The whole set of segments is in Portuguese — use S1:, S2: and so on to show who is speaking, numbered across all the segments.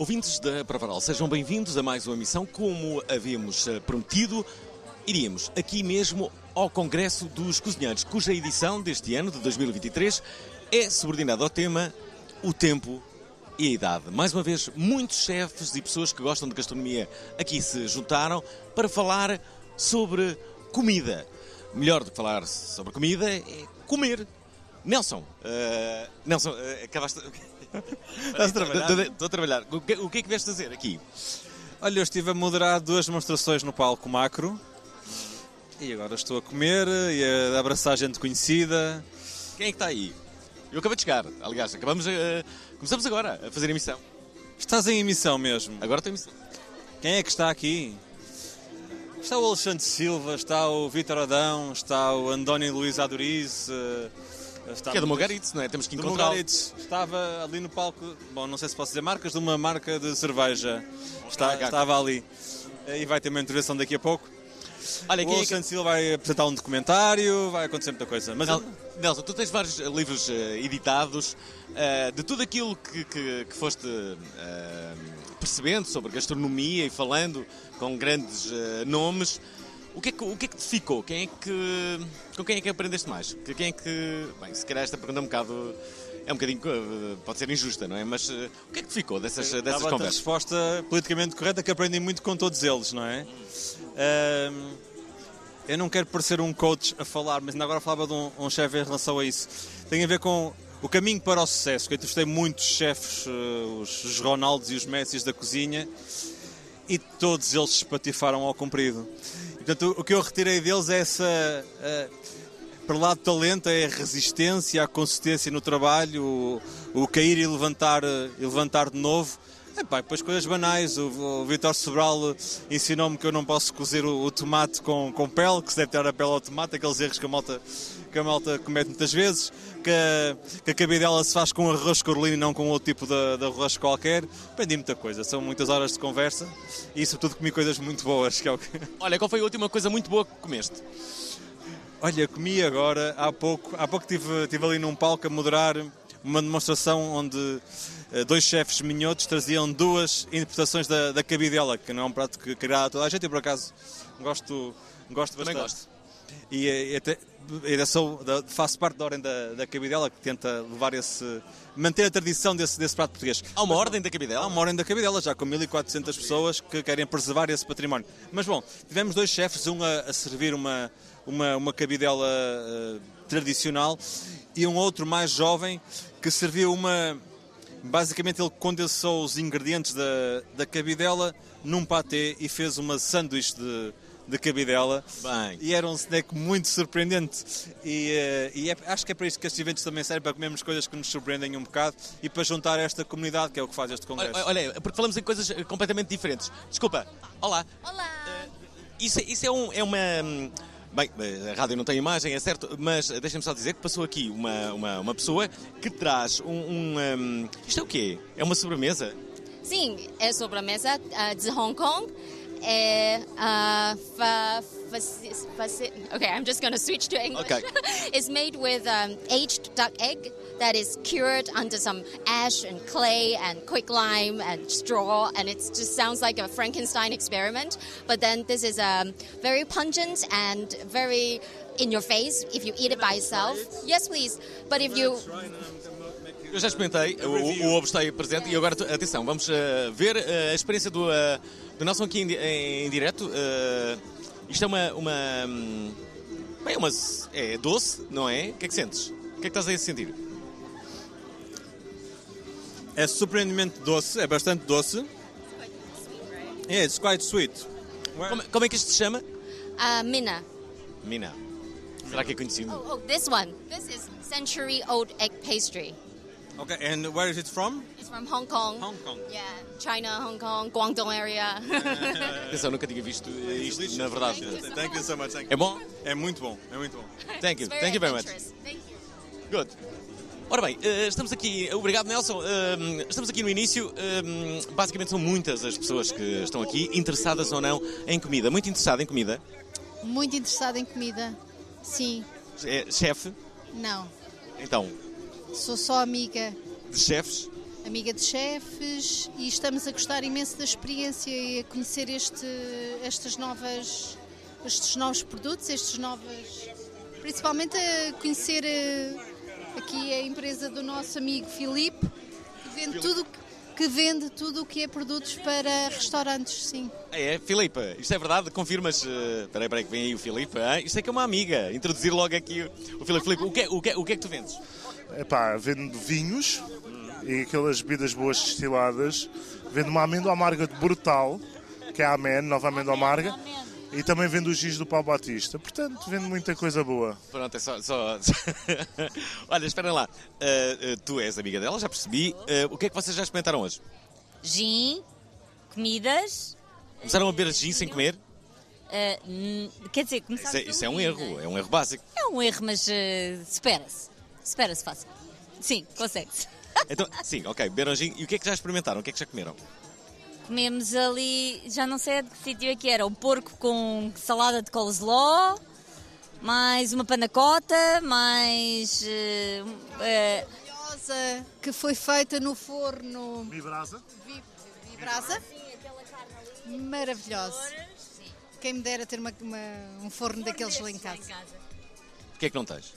S1: Ouvintes da Provaral, sejam bem-vindos a mais uma emissão. Como havíamos eh, prometido, iríamos aqui mesmo ao Congresso dos Cozinheiros, cuja edição deste ano, de 2023, é subordinada ao tema O Tempo e a Idade. Mais uma vez, muitos chefes e pessoas que gostam de gastronomia aqui se juntaram para falar sobre comida. Melhor do que falar sobre comida é comer. Nelson, eh, Nelson, eh, acabaste.
S2: Estás a trabalhar?
S1: Estou a trabalhar. O que, o que é que fazer aqui?
S2: Olha, eu estive a moderar duas demonstrações no palco macro e agora estou a comer e a abraçar gente conhecida.
S1: Quem é que está aí? Eu acabei de chegar. Aliás, acabamos a, começamos agora a fazer emissão.
S2: Estás em emissão mesmo.
S1: Agora estou em emissão.
S2: Quem é que está aqui? Está o Alexandre Silva, está o Vítor Adão, está o Andónio Luís Aduriz. Está
S1: Que é do Mogaritz, não é? Temos que.
S2: Mogaritz. Estava ali no palco, bom, não sei se posso dizer marcas, de uma marca de cerveja. Está, estava ali. E vai ter uma intervenção daqui a pouco.
S1: Olha,
S2: O
S1: é que...
S2: Alexandre Silva vai apresentar um documentário, vai acontecer muita coisa. Mas
S1: Nel- Nelson, tu tens vários livros eh, editados eh, de tudo aquilo que, que- que foste eh, percebendo sobre gastronomia e falando com grandes nomes. O que, é que, o que é que te ficou? Quem é que, com quem é que aprendeste mais? Que- Quem é que. Bem, se calhar esta pergunta é um bocado. É um bocadinho. eh, pode ser injusta, não é? Mas eh, o que é que te ficou dessas, dessas
S2: Dava-te a
S1: conversas?
S2: resposta politicamente correta que aprendi muito com todos eles, não é? Eu não quero parecer um coach a falar, mas ainda agora falava de um, um chefe em relação a isso. Tem a ver com o caminho para o sucesso, que eu entrevistei muitos chefes, eh, os, os Ronaldos e os Messis da cozinha, e todos eles se espatifaram ao comprido. Portanto, o que eu retirei deles é essa... eh, para lá de talento é a resistência, a consistência no trabalho, o, o cair e levantar, eh, e levantar de novo. Epá, depois coisas banais. O, o Vitor Sobral eh, ensinou-me que eu não posso cozer o, o tomate com, com pele, que se deve tirar a pele ao tomate, aqueles erros que a malta, que a malta comete muitas vezes. Que a, que a cabidela se faz com arroz corlino e não com outro tipo de, de arroz qualquer. Aprendi muita coisa. São muitas horas de conversa e, sobretudo, comi coisas muito boas. Que é o que...
S1: Olha, qual foi a última coisa muito boa que comeste?
S2: Olha, comi agora, há pouco, há pouco estive, estive ali num palco a moderar uma demonstração onde eh, dois chefes minhotos traziam duas interpretações da, da cabidela, que não é um prato que agrada a toda a gente, eu por acaso gosto, gosto
S1: Também
S2: bastante.
S1: gosto.
S2: E, eh, até, ainda sou, faço parte da ordem da, da cabidela, que tenta levar esse, manter a tradição desse, desse prato português.
S1: Há uma ordem da cabidela?
S2: Há uma ordem da cabidela, já com 1400 pessoas que querem preservar esse património. Mas bom, tivemos dois chefes, um a, a servir uma, uma, uma cabidela eh, tradicional e um outro mais jovem que serviu uma. Basicamente, ele condensou os ingredientes da, da cabidela num patê e fez uma sanduíche de, de cabidela.
S1: Bem.
S2: E era um snack muito surpreendente. E, eh, e é- acho que é para isso que estes eventos também servem, para comermos coisas que nos surpreendem um bocado e para juntar esta comunidade, que é o que faz este congresso.
S1: Olha, olha, porque falamos em coisas eh, completamente diferentes. Desculpa. Olá.
S3: Olá!
S1: Isso, isso é, um- é uma. hum, Bem, a rádio não tem imagem, é certo, mas deixem-me só dizer que passou aqui uma, uma, uma pessoa que traz um. um, hum, isto é o quê? É uma sobremesa?
S3: Sim, é sobremesa ah, de Hong Kong. É, ah, fa, faci- faci- okay, I'm just going to switch to English.
S1: Okay.
S3: it's made with um, aged duck egg that is cured under some ash and clay and quicklime and straw, and it just sounds like a Frankenstein experiment. But then this is um, very pungent and very in your face if you eat it by itself. Yes, please. But if you
S1: Eu já experimentei, o, o ovo está aí presente e agora, atenção, vamos eh, ver eh, a experiência do, eh, do Nelson aqui em, em, em direto. Eh, isto é uma. uma hum, bem, uma, é doce, não é? O que é que sentes? O que é que estás aí a sentir?
S2: É surpreendentemente doce, é bastante doce. Yeah, it's quite sweet.
S1: Como, como é que isto se chama?
S3: Uh, Minna.
S1: Mina. Será que é conhecido?
S3: Oh, oh, this one. This is century old egg pastry.
S2: Okay, and where is it from?
S3: It's from Hong Kong.
S2: Hong Kong.
S3: Yeah, China, Hong Kong, Guangdong area.
S1: Atenção, nunca tinha visto isto, na verdade.
S2: Thank you so much. Thank you.
S1: É bom?
S2: É muito bom, é muito bom.
S1: Thank you,
S3: It's very
S1: thank you very much.
S3: Thank you.
S1: Good. Ora bem, eh, estamos aqui, obrigado Nelson, Eh, estamos aqui no início, Eh, basicamente são muitas as pessoas que estão aqui, interessadas ou não em comida, muito interessada em comida,
S4: Muito interessada em comida. Sim,
S1: é chefe,
S4: não.
S1: então,
S4: Sou só amiga,
S1: de chefes,
S4: amiga de chefes e estamos a gostar imenso da experiência e a conhecer este, estas novas, estes novos produtos, estes novas. Principalmente a conhecer eh, aqui a empresa do nosso amigo Filipe, que vende tudo que vende tudo o que é produtos para restaurantes, sim.
S1: é, Filipe, isto é verdade, confirmas, eh, espera aí, que vem aí o Filipe, hein? isto é que é uma amiga, introduzir logo aqui o o Filipe, Filipe, o que, é- o, que, é- o que é que tu vendes?
S5: Epá, vendo vinhos e aquelas bebidas boas destiladas. Vendo uma amêndoa amarga de brutal, que é a Amen, nova amêndoa amarga. E também vendo os giz do Paulo Batista. Portanto, vendo muita coisa boa.
S1: Pronto, é só. só... Olha, espera lá. Eh, eh, tu és amiga dela, já percebi. Eh, o que é que vocês já experimentaram hoje?
S6: Gin, comidas.
S1: Começaram a beber gin sem comer?
S6: quer dizer, começámos
S1: Isso é, isso é um erro,
S6: né?
S1: é um erro básico.
S6: É um erro, mas supera-se. Supera-se fácil. Sim, consegue-se.
S1: Então, sim, ok, beberam gin. E o que é que já experimentaram? O que é que já comeram?
S6: Comemos ali, já não sei de que sítio é que era, o porco com salada de coleslaw, mais uma panacota, mais. eh,
S4: Maravilhosa, que foi feita no forno
S5: Vibrasa?
S4: Vi- Vibrasa. Maravilhosa. Quem me dera ter uma- uma- um forno daqueles lá em casa.
S1: O que é que não tens?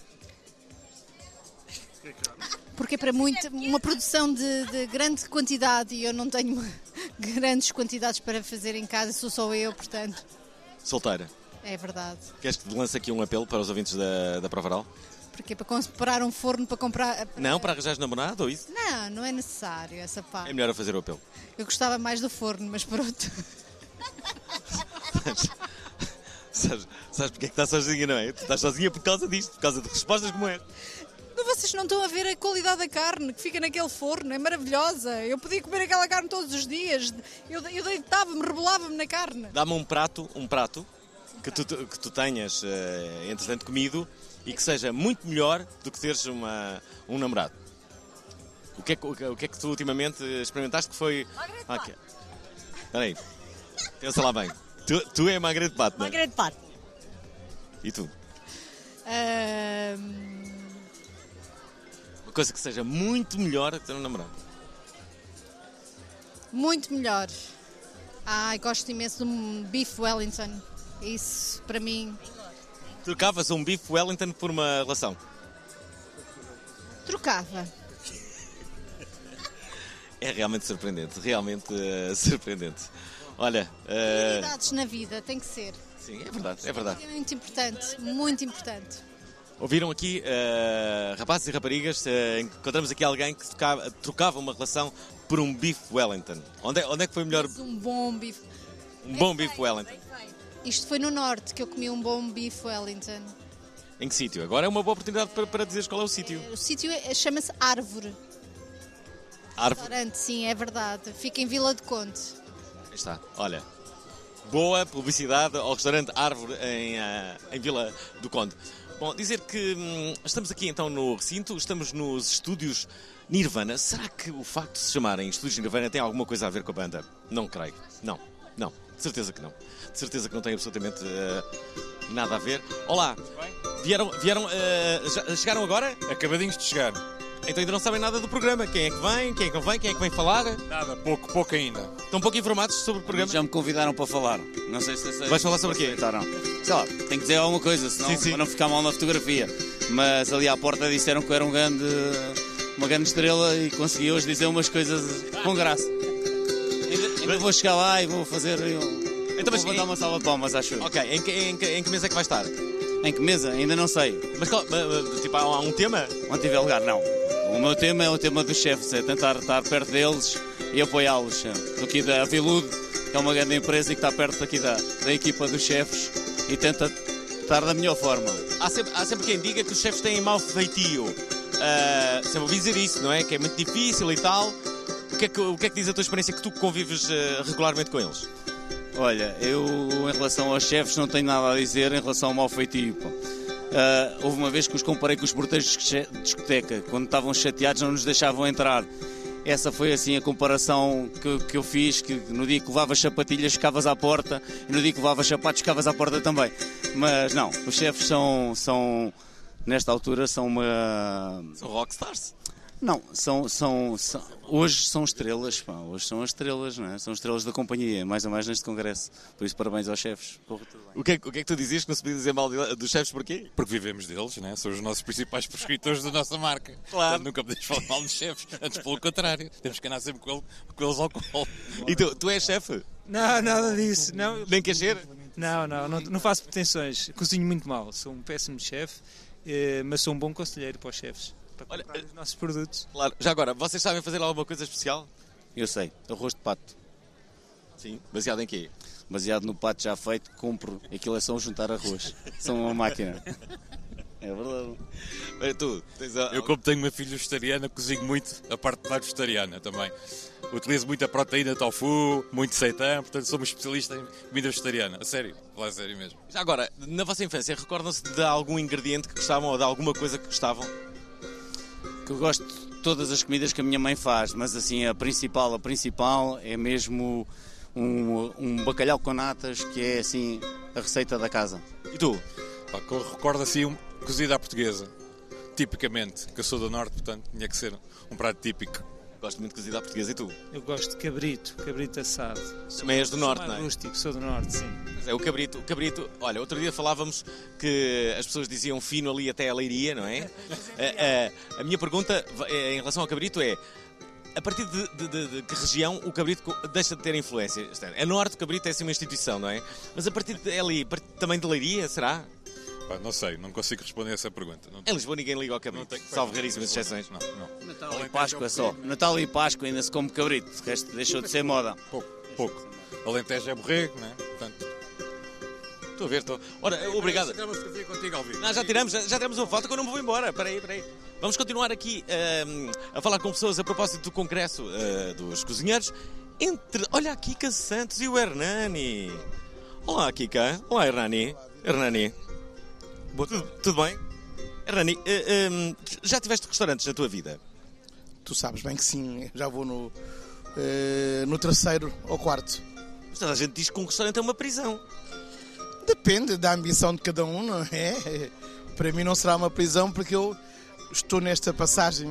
S4: Porque é para muito, uma produção de, de grande quantidade e eu não tenho grandes quantidades para fazer em casa, sou só eu, portanto,
S1: Solteira.
S4: é verdade.
S1: Queres que te lance aqui um apelo para os ouvintes da, da Provaral?
S4: Porque é para comprar um forno para comprar.
S1: Não, para arranjar namorado ou isso?
S4: Não, não é necessário essa parte.
S1: É melhor eu fazer o apelo.
S4: Eu gostava mais do forno, mas pronto.
S1: Sabes, sabes porque é que estás sozinha, não é? Tu estás sozinha por causa disto, por causa de respostas como esta.
S4: Mas vocês não estão a ver a qualidade da carne que fica naquele forno, é maravilhosa. Eu podia comer aquela carne todos os dias. Eu, eu deitava-me, rebolava-me na carne.
S1: Dá-me um prato, um prato que tu, que tu tenhas, eh, entretanto, comido e que seja muito melhor do que teres uma, um namorado. O que, é, que- o que- é que tu ultimamente experimentaste que foi. Ah, ok. Espera aí. Pensa lá bem. Tu, tu é pato, não é?
S6: uma grande parte.
S1: E tu? Coisa que seja muito melhor que ter um namorado.
S4: muito melhor. Ai, gosto imenso de um beef Wellington. Isso, para mim,
S1: Trocavas um bife Wellington por uma relação.
S4: trocava.
S1: É realmente surpreendente, realmente eh, surpreendente. Olha,
S4: Prioridades na vida, tem que ser.
S1: sim, é verdade, é verdade.
S4: É muito importante, muito importante.
S1: Ouviram aqui, eh, rapazes e raparigas, eh, encontramos aqui alguém que trocava, trocava uma relação por um bife Wellington. Onde é, onde é que foi melhor?
S4: Mas um bom bife.
S1: Um bom bife Wellington.
S4: Isto foi no norte que eu comi um bom bife Wellington.
S1: Em que sítio? Agora é uma boa oportunidade para, para dizeres qual é o sítio.
S4: O sítio é- chama-se Árvore.
S1: Árvore.
S4: Restaurante, sim, é verdade. Fica em Vila de Conde.
S1: Aí está, olha. Boa publicidade ao restaurante Árvore em, eh, em Vila do Conde. Bom, dizer que hum, estamos aqui então no recinto, estamos nos estúdios Nirvana. Será que o facto de se chamarem estúdios Nirvana tem alguma coisa a ver com a banda? Não creio. Não, não. De certeza que não. De certeza que não tem absolutamente eh, nada a ver. Olá, vieram, vieram eh, já- chegaram agora?
S7: Acabadinhos de chegar.
S1: Então ainda não sabem nada do programa. Quem é que vem, quem é que não vem, quem é que vem falar?
S7: Nada, pouco, pouco ainda.
S1: Estão pouco informados sobre o programa?
S8: Já me convidaram para falar. Não sei se sei
S1: Vais falar sobre o quê?
S8: aceitaram. Sei lá, tenho que dizer alguma coisa, senão
S1: Sim, sim.
S8: para não ficar mal na fotografia. Mas ali à porta disseram que eu era um grande uma grande estrela e consegui hoje dizer umas coisas com graça. Ainda, ainda vou chegar lá e vou fazer. Um,
S1: Então,
S8: vou
S1: em-
S8: dar uma salva de palmas, acho eu.
S1: Ok, em que, em, que, em que mesa é que vai estar?
S8: Em que mesa? Ainda não sei.
S1: Mas qual- tipo, há há um tema?
S8: Onde tiver lugar, não. O meu tema é o tema dos chefes, é tentar estar perto deles e apoiá-los. é. Aqui da Avilude, que é uma grande empresa e que está perto aqui da, da equipa dos chefes e tenta estar da melhor forma.
S1: Há sempre, há sempre quem diga que os chefes têm mau feitio. Ah, sempre ouvi dizer isso, não é? Que é muito difícil e tal. O que é que, o que, é que diz a tua experiência que tu convives ah, regularmente com eles?
S8: Olha, eu em relação aos chefes não tenho nada a dizer em relação ao mau feitio. pá. Ah, houve uma vez que os comparei com os porteiros de discoteca. Quando estavam chateados não nos deixavam entrar. Essa foi assim a comparação que, que eu fiz, que no dia que levavas sapatilhas ficavas à porta e no dia que levavas sapatos ficavas à porta também. Mas não, os chefes são, são nesta altura, são uma...
S1: São rockstars.
S8: Não, são, são, são- hoje são estrelas, pá, hoje são as estrelas, não é? São estrelas da companhia, mais ou mais neste congresso. Por isso, parabéns aos chefes. Corre tudo bem.
S1: O que, é, que- o que é que tu dizias que não se podia dizer mal de- dos chefes porquê?
S7: Porque vivemos deles, né? são os nossos principais prescritores da nossa marca.
S1: Claro.
S7: Portanto, nunca podemos falar mal dos chefes, antes pelo contrário. Temos que andar sempre com, ele- com eles ao colo.
S1: E tu, tu és chefe?
S9: Não, nada disso. Não,
S1: Nem queres ser?
S9: não, não, não, não faço pretensões. Cozinho muito mal. Sou um péssimo chefe, eh, mas sou um bom conselheiro para os chefes. Para
S1: Olha,
S9: comprar os nossos produtos.
S1: Claro. Já agora, vocês sabem fazer alguma coisa especial?
S8: Eu sei, arroz de pato.
S1: Sim. Baseado em quê?
S8: Baseado no pato já feito, compro. Aquilo é só juntar arroz. São uma máquina. É verdade.
S1: Eh, Tu, tens a...
S7: Eu, como tenho uma filha vegetariana, cozinho muito a parte de lado vegetariana também. Utilizo muita proteína tofu, muito seitã, portanto sou um especialista em comida vegetariana. A sério, lá a sério mesmo.
S1: Já agora, na vossa infância, recordam-se de algum ingrediente que gostavam ou de alguma coisa que gostavam?
S8: Que eu gosto de todas as comidas que a minha mãe faz, mas assim, a principal, a principal é mesmo um, um bacalhau com natas, que é assim a receita da casa.
S1: E tu?
S7: Pá, que eu recordo assim, um, cozida à portuguesa. Tipicamente, que eu sou do Norte, portanto tinha que ser um prato típico.
S1: Gosto muito de cozida à portuguesa e tu?
S9: Eu gosto de cabrito, cabrito assado.
S1: Também és do Norte,
S9: Sou
S1: não
S9: mais
S1: é?
S9: rústico, sou do Norte, sim.
S1: Pois É, o cabrito, o cabrito, olha, outro dia falávamos que as pessoas diziam fino ali até a leiria, não é? Eh, eh, a minha pergunta eh, em relação ao cabrito é: a partir de, de- de- de que região o cabrito deixa de ter influência? É, é norte, o cabrito é assim uma instituição, não é? Mas a partir de é ali, a também de leiria, será?
S7: Pá, não sei, não consigo responder essa pergunta. Não,
S1: Em Lisboa ninguém liga ao cabrito,
S7: tenho-
S1: salvo raríssimas exceções.
S7: Não, não.
S8: Natal e Páscoa só. Natal e Páscoa ainda se come cabrito, o resto deixou de ser moda.
S7: Pouco, pouco. Alentejo é borrego, né? Portanto,
S1: Estou a ver, estou. Ora, obrigado.
S7: Contigo.
S1: Não, já tiramos, já, já tiramos uma foto que eu não me vou embora. Espera aí, espera aí. Vamos continuar aqui ehm, a falar com pessoas a propósito do congresso eh, dos cozinheiros. Entre, olha a Kika Santos e o Hernani. Olá, Kika. Olá, Hernani. Hernani. Tudo, tudo bem? Eh, ehm, já tiveste restaurantes na tua vida?
S10: Tu sabes bem que sim, já vou no, eh, no terceiro ou quarto.
S1: Mas toda a gente diz que um restaurante é uma prisão.
S10: Depende da ambição de cada um, não é? Para mim não será uma prisão porque eu estou nesta passagem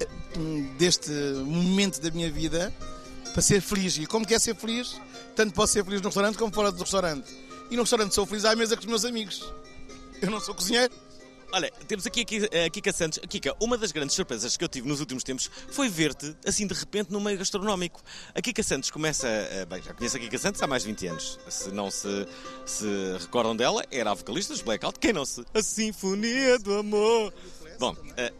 S10: eh, deste momento da minha vida para ser feliz. E como quer ser feliz, tanto posso ser feliz no restaurante como fora do restaurante. E no restaurante sou feliz à mesa com os meus amigos. Eu não sou cozinheiro.
S1: Olha, temos aqui a Ki- a Kika Santos. Kika, uma das grandes surpresas que eu tive nos últimos tempos foi ver-te, assim, de repente, no meio gastronómico. A Kika Santos começa... eh, Bem, já conheço a Kika Santos há mais de 20 anos. Se não se, se recordam dela, era a vocalista dos Blackout. Quem não se... A Sinfonia do Amor. Bom, eh,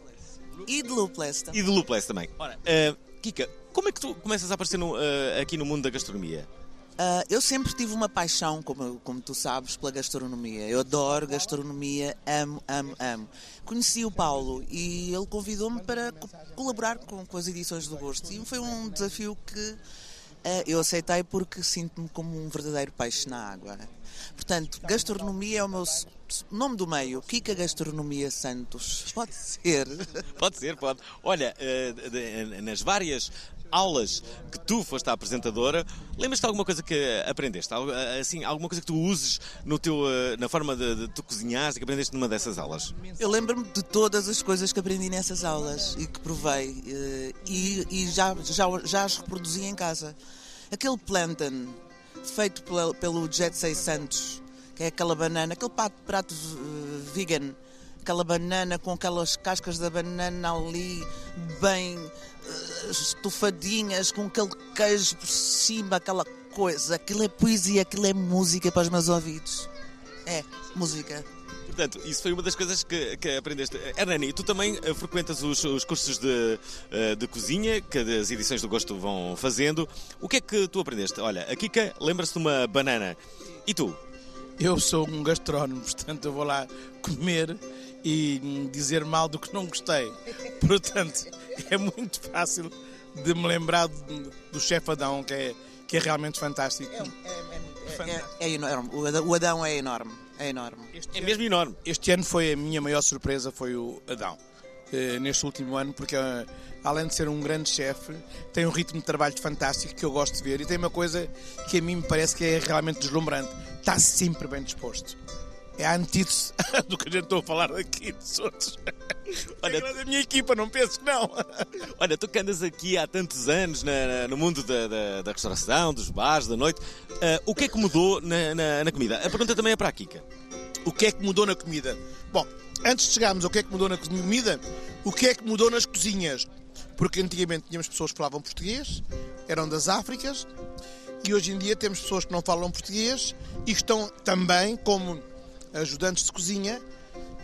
S11: E de Luples também.
S1: e de Luples também. Ora, eh, Kika, como é que tu começas a aparecer no, eh, aqui no mundo da gastronomia?
S11: Ah, eu sempre tive uma paixão, como, como tu sabes, pela gastronomia. Eu adoro gastronomia, amo, amo, amo. Conheci o Paulo e ele convidou-me para co- colaborar com, com as edições do Gosto. E foi um desafio que ah, eu aceitei porque sinto-me como um verdadeiro peixe na água. Portanto, gastronomia é o meu nome do meio. Kika Gastronomia Santos. Pode ser.
S1: Pode ser, pode. Olha, eh, nas várias aulas que tu foste a apresentadora, lembras-te alguma coisa que aprendeste? Eh, Assim, alguma coisa que tu uses no teu, eh, na forma de, de tu cozinhares e que aprendeste numa dessas aulas?
S11: Eu lembro-me de todas as coisas que aprendi nessas aulas e que provei eh, e, e já, já, já as reproduzi em casa. Aquele plantain feito pelo Jet 600, que é aquela banana, aquele prato, prato vegan aquela banana com aquelas cascas da banana ali, bem estufadinhas, com aquele queijo por cima, aquela coisa. Aquilo é poesia, aquilo é música para os meus ouvidos. É, música.
S1: Portanto, isso foi uma das coisas que, que aprendeste. Hernani, tu também eh, frequentas os, os cursos de, eh, de cozinha que as edições do Gosto vão fazendo. O que é que tu aprendeste? Olha, a Kika lembra-se de uma banana. E tu?
S10: Eu sou um gastrónomo, portanto eu vou lá comer e dizer mal do que não gostei. Portanto, é muito fácil de me lembrar do, do chefe Adão, que é, que é realmente fantástico.
S11: É, é enorme. O Adão- O Adão é enorme. É enorme.
S1: É mesmo enorme.
S10: Este ano foi a minha maior surpresa, foi o Adão. eh, neste último ano, porque eh, além de ser um grande chefe, tem um ritmo de trabalho fantástico que eu gosto de ver e tem uma coisa que a mim me parece que é realmente deslumbrante. Está sempre bem disposto. É a antítese do que a gente estou a falar aqui dos outros. Olha, da minha equipa, não penso que não.
S1: Olha, tu que andas aqui há tantos anos na- na- no mundo da, da- da restauração, dos bares, da noite, ah, o que é que mudou na, na- na comida? A pergunta também é para a Kika.
S10: O que é que mudou na comida? Bom, antes de chegarmos ao que é que mudou na comida, o que é que mudou nas cozinhas? Porque antigamente tínhamos pessoas que falavam português, eram das Áfricas, e hoje em dia temos pessoas que não falam português e que estão também como ajudantes de cozinha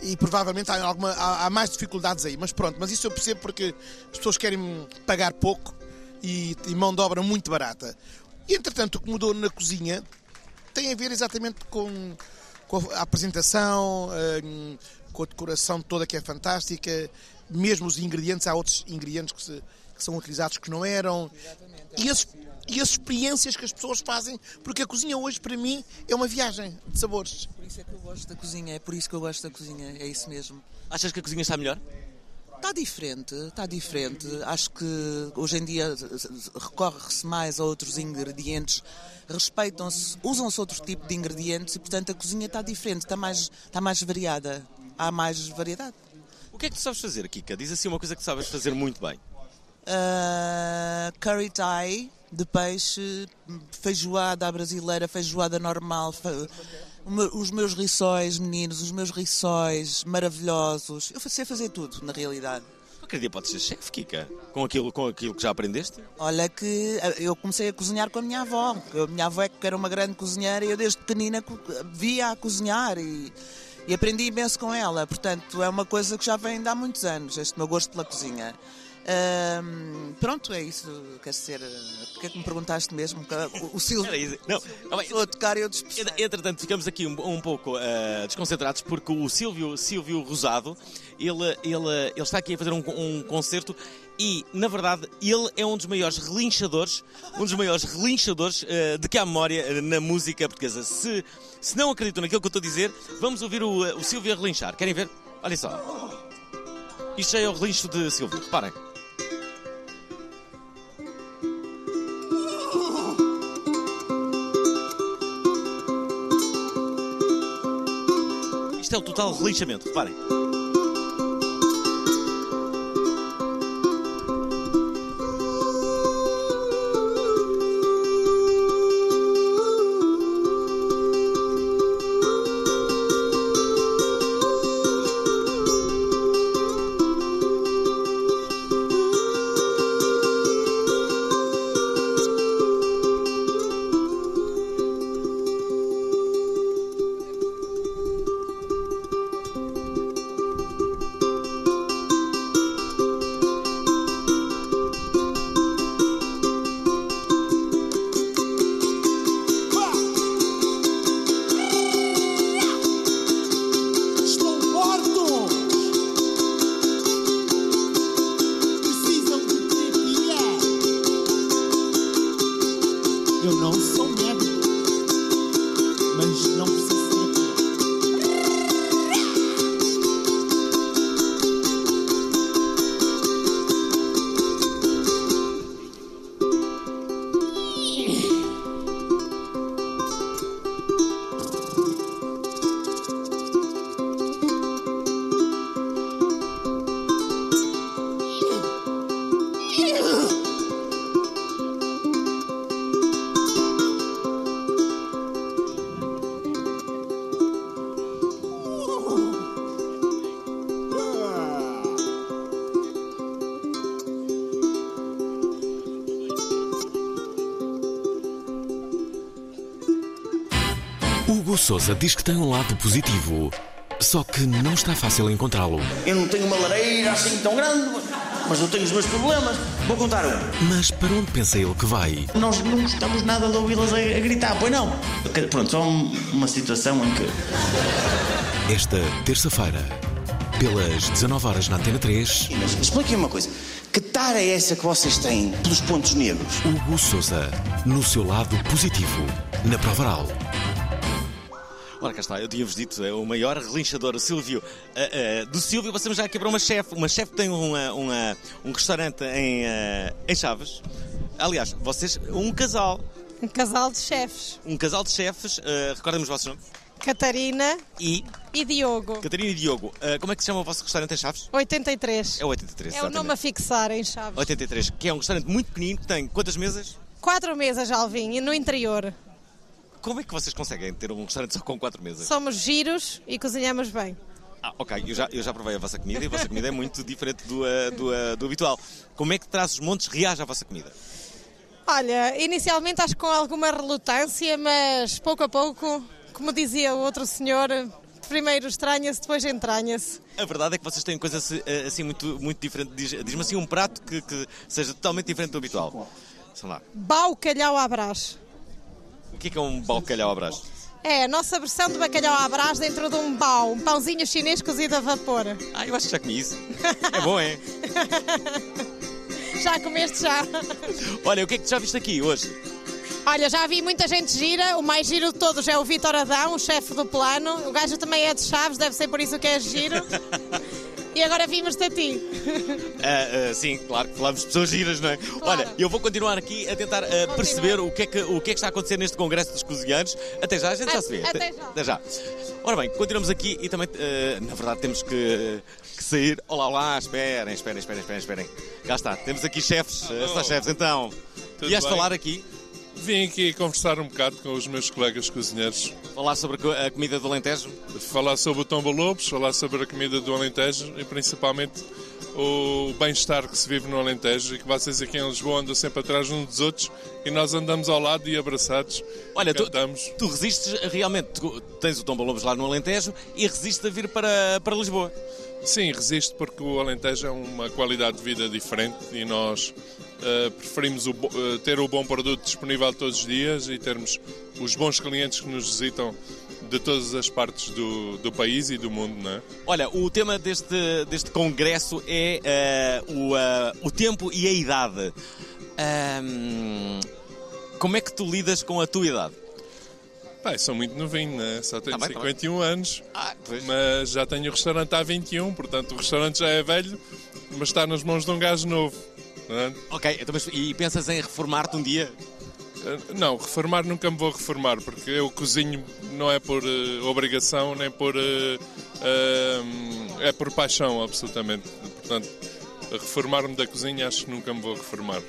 S10: e provavelmente há, alguma, há, há mais dificuldades aí. Mas pronto, mas isso eu percebo porque as pessoas querem pagar pouco e, e mão de obra muito barata. E entretanto, o que mudou na cozinha tem a ver exatamente com, com a apresentação, hum, com a decoração toda que é fantástica, mesmo os ingredientes, há outros ingredientes que, se- que são utilizados que não eram. E, esses- e as experiências que as pessoas fazem, porque a cozinha hoje para mim é uma viagem de sabores.
S11: Por isso é que eu gosto da cozinha, é por isso que eu gosto da cozinha, é isso mesmo.
S1: Achas que a cozinha está melhor?
S11: Está diferente, está diferente. Acho que hoje em dia recorre-se mais a outros ingredientes, respeitam-se, usam-se outro tipo de ingredientes e, portanto, a cozinha está diferente, está mais, está mais variada. Há mais variedade.
S1: O que é que tu sabes fazer, Kika? Diz assim uma coisa que sabes fazer muito bem.
S11: Uh, curry thai de peixe, feijoada à brasileira, feijoada normal, fe- os meus riçóis, meninos, os meus riçóis maravilhosos. Eu sei fazer tudo, na realidade.
S1: Qualquer dia podes ser chefe, Kika, com aquilo, com aquilo que já aprendeste.
S11: Olha que eh, eu comecei a cozinhar com a minha avó. A minha avó é que era uma grande cozinheira e eu desde pequenina via a cozinhar e, e aprendi imenso com ela. Portanto, é uma coisa que já vem de há muitos anos, este meu gosto pela cozinha. Pronto, é isso. Quer o que é que me perguntaste mesmo? O, o Silvio
S1: Não,
S11: começou a tocar e eu dispersei.
S1: Entretanto, ficamos aqui um, um pouco ah, desconcentrados porque o Silvio, Silvio Rosado, ele, ele, ele está aqui a fazer um, um concerto e, na verdade, ele é um dos maiores relinchadores, um dos maiores relinchadores ah, de que há memória ah, na música portuguesa. Se, se não acreditam naquilo que eu estou a dizer, vamos ouvir o, o Silvio a relinchar. Querem ver? Olhem só. Isto é o relincho de Silvio, reparem. É o total relinchamento, reparem. Souza diz que tem um lado positivo, só que não está fácil encontrá-lo.
S12: Eu não tenho uma lareira assim tão grande, mas eu tenho os meus problemas. Vou contar um.
S1: Mas para onde pensa ele que vai?
S12: Nós não gostamos nada de ouvi-las a, a gritar, pois não? Pronto, só um- uma situação em que.
S1: Esta terça-feira, pelas 19 horas na Antena 3,
S12: Mas expliquem uma coisa: que tara é essa que vocês têm pelos pontos negros?
S1: Hugo Souza, no seu lado positivo, na prova oral. Ora, cá está, eu tinha-vos dito, é o maior relinchador, o Silvio. Ah, ah, do Silvio passamos já aqui para uma chefe. Uma chefe tem uma, uma- um restaurante em, ah, em Chaves. Aliás, vocês, um casal,
S13: Um casal de chefes.
S1: um casal de chefes, uh, recordem-me os vossos nomes.
S13: Catarina
S1: E
S13: e Diogo.
S1: Catarina e Diogo. Ah, como é que se chama o vosso restaurante em Chaves?
S13: 83.
S1: É o 83,
S13: É o
S1: exatamente.
S13: nome a fixar em Chaves.
S1: 83, que é um restaurante muito pequenino, que tem quantas mesas?
S13: Quatro mesas, Alvin, e no interior.
S1: Como é que vocês conseguem ter um restaurante só com quatro mesas?
S13: Somos giros e cozinhamos bem.
S1: Ah, ok, eu já, eu já provei a vossa comida e a vossa comida é muito diferente do, ah, do, ah, do habitual. Como é que traz os montes reage à vossa comida?
S13: Olha, inicialmente acho que com alguma relutância, mas pouco a pouco, como dizia o outro senhor, primeiro estranha-se, depois entranha-se.
S1: A verdade é que vocês têm coisas assim, assim muito, muito diferente. Diz- Diz-me assim um prato que, que seja totalmente diferente do habitual. Sei lá.
S13: Bacalhau à brás.
S1: O que é que é um bacalhau à brás?
S13: É a nossa versão de bacalhau à brás dentro de um bao, um pãozinho chinês cozido a vapor.
S1: Ah, eu acho que já comi isso. É bom, é?
S13: Já comeste já?
S1: Olha, o que é que tu já viste aqui hoje?
S13: Olha, já vi muita gente gira. O mais giro de todos é o Vitor Adão, o chefe do plano. O gajo também é de Chaves, deve ser por isso que é giro. E agora vimos-te a ti.
S1: Ah, ah, sim, claro que falamos de pessoas giras, não é? Olha, eu vou continuar aqui a tentar ah, perceber o que, é que, o que é que está a acontecer neste Congresso dos Cozinheiros. Até já, a gente já se vê.
S13: Até já.
S1: Até já. Ora bem, continuamos aqui e também, na verdade, temos que, que sair. Olá, olá, esperem, esperem, esperem, esperem, esperem. Cá está, temos aqui chefes, uh, só chefes, então.
S14: Tudo
S1: Vieste
S14: bem?
S1: falar aqui,
S14: Vim aqui conversar um bocado com os meus colegas cozinheiros.
S1: falar sobre a co- a comida do Alentejo.
S14: Falar sobre o Tomba Lobos, falar sobre a comida do Alentejo e principalmente o bem-estar que se vive no Alentejo e que vocês aqui em Lisboa andam sempre atrás uns dos outros e nós andamos ao lado e abraçados.
S1: Olha, tu, tu resistes realmente, tu tens o Tomba Lobos lá no Alentejo e resistes a vir para, para Lisboa.
S14: Sim, resisto porque o Alentejo é uma qualidade de vida diferente e nós eh, preferimos o eh, ter o bom produto disponível todos os dias e termos os bons clientes que nos visitam de todas as partes do, do país e do mundo, não é?
S1: Olha, o tema deste, deste congresso é eh, o, o tempo e a idade. Ahm, como é que tu lidas com a tua idade?
S14: Pai, sou muito novinho, né? Só tenho
S1: Tá bem, tá
S14: 51 anos,
S1: Ah,
S14: mas já tenho o restaurante há 21, portanto o restaurante já é velho, mas está nas mãos de um gajo novo. É?
S1: Ok, então, mas, e pensas em reformar-te um dia?
S14: Eh, Não, reformar nunca me vou reformar, porque eu cozinho não é por eh, obrigação, nem por. eh, eh, é por paixão, absolutamente. Portanto, reformar-me da cozinha acho que nunca me vou reformar.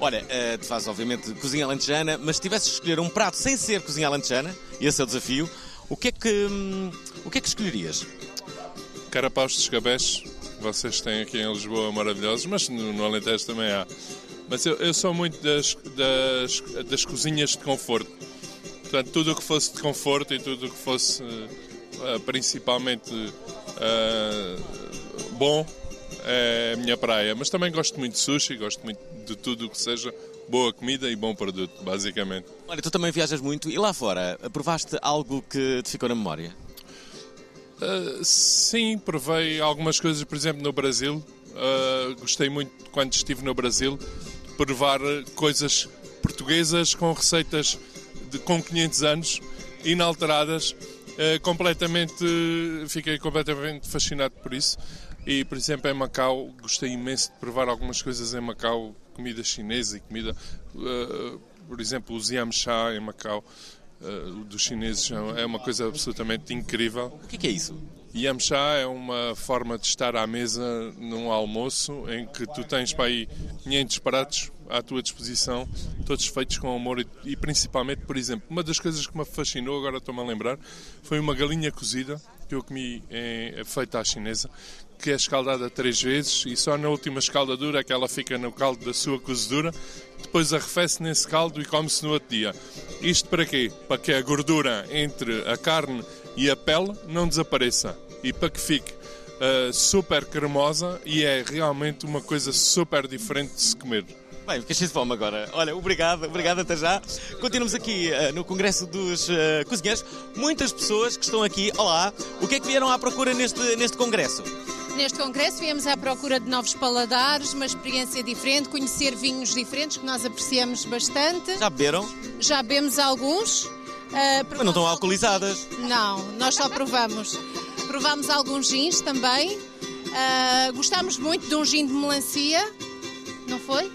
S1: Olha, tu fazes obviamente cozinha alentejana, mas se tivesses de escolher um prato sem ser cozinha alentejana, esse é o desafio, o que é que, hum, o que, é que escolherias?
S14: Carapaus de escabeche, vocês têm aqui em Lisboa maravilhosos, mas no, no Alentejo também há. Mas eu, eu sou muito das, das, das cozinhas de conforto. Portanto, tudo o que fosse de conforto e tudo o que fosse eh, principalmente eh, bom é a minha praia. Mas também gosto muito de sushi, gosto muito de tudo o que seja boa comida e bom produto, basicamente.
S1: Olha, tu também viajas muito e lá fora, provaste algo que te ficou na memória?
S14: Uh, sim, provei algumas coisas, por exemplo, no Brasil. Uh, gostei muito quando estive no Brasil de provar coisas portuguesas com receitas de, com 500 anos, inalteradas. Uh, completamente, fiquei completamente fascinado por isso. E, por exemplo, em Macau, gostei imenso de provar algumas coisas em Macau, comida chinesa e comida, por exemplo, o Ziam Sha em Macau. Uh, dos chineses é uma coisa absolutamente incrível.
S1: O que é, que é isso?
S14: Yam chá é uma forma de estar à mesa num almoço em que tu tens para aí 500 pratos à tua disposição, todos feitos com amor e, e principalmente, por exemplo, uma das coisas que me fascinou, agora estou-me a lembrar, foi uma galinha cozida que eu comi em, feita à chinesa, que é escaldada três vezes e só na última escaldadura é que ela fica no caldo da sua cozedura, depois arrefece nesse caldo e come-se no outro dia. Isto para quê? Para que a gordura entre a carne e a pele não desapareça e para que fique uh, super cremosa e é realmente uma coisa super diferente de se comer.
S1: Bem, fiquei cheio de fome agora. Olha, obrigado, obrigado até já. Continuamos aqui uh, no Congresso dos uh, Cozinheiros. Muitas pessoas que estão aqui. Olá, o que é que vieram à procura neste, neste Congresso?
S13: Neste congresso viemos à procura de novos paladares, uma experiência diferente, conhecer vinhos diferentes que nós apreciamos bastante.
S1: Já beberam?
S13: Já bebemos alguns. Uh,
S1: Mas não estão alcoolizadas?
S13: Não, nós só provamos. Provámos alguns gins também. Uh, gostámos muito de um gin de melancia, não foi?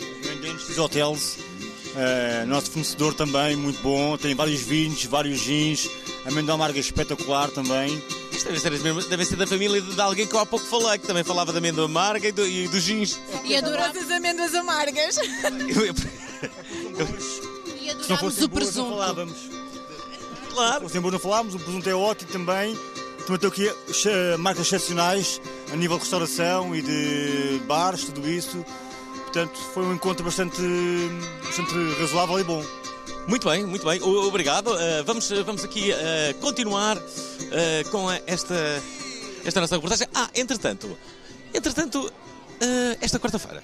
S15: X Hotels, uh, nosso fornecedor também, muito bom, tem vários vinhos, vários gins, amêndoa amarga espetacular também.
S1: Isto deve ser, mesmas, deve ser da família de, de alguém que eu há pouco falei, que também falava da amêndoa amarga e, do, e dos gins.
S13: E adoramos as amêndoas amargas. e adorámos o presunto.
S15: Não falávamos.
S1: Claro.
S15: Se não falávamos, o presunto é ótimo também. Também estou aqui marcas excepcionais a nível de restauração e de bares, tudo isso. Portanto, foi um encontro bastante, bastante razoável e bom.
S1: Muito bem, muito bem. Obrigado. Uh, vamos, vamos aqui uh, continuar uh, com esta, esta nossa reportagem. Ah, entretanto, entretanto, esta quarta-feira.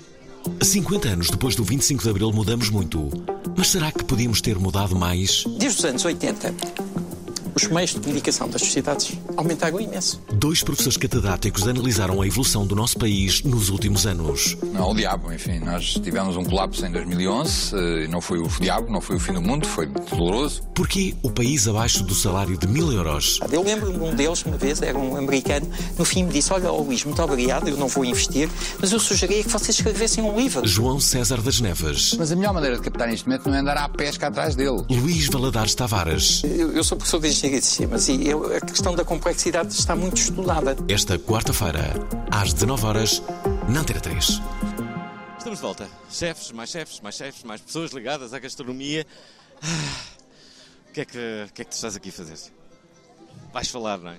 S16: 50 anos depois do 25 de Abril mudamos muito. Mas será que podíamos ter mudado mais?
S17: Desde os anos 80, os meios de comunicação das sociedades aumentaram imenso.
S16: Dois professores catedráticos analisaram a evolução do nosso país nos últimos anos.
S18: Não, o diabo, enfim, nós tivemos um colapso em 2011, eh, não foi o diabo, não foi o fim do mundo, foi doloroso.
S16: Porquê o país abaixo do salário de mil euros?
S17: Eu lembro-me um deles, uma vez, era um americano, no fim me disse, olha, oh, Luís, muito obrigado, eu não vou investir, mas eu sugeria que vocês escrevessem um livro.
S16: João César das Neves.
S18: Mas a melhor maneira de captar neste momento não é andar à pesca atrás dele.
S16: Luís Valadares Tavares.
S17: Eu, eu sou professor de engenharia de sistemas e eu, a questão da complexidade está muito estudada.
S16: Esta quarta-feira, às 19 horas na Antena 3.
S1: Estamos de volta. Chefes, mais chefes, mais chefes, mais pessoas ligadas à gastronomia. Ah, o que é que, o que, é que tu estás aqui a fazer? Vais falar, não é?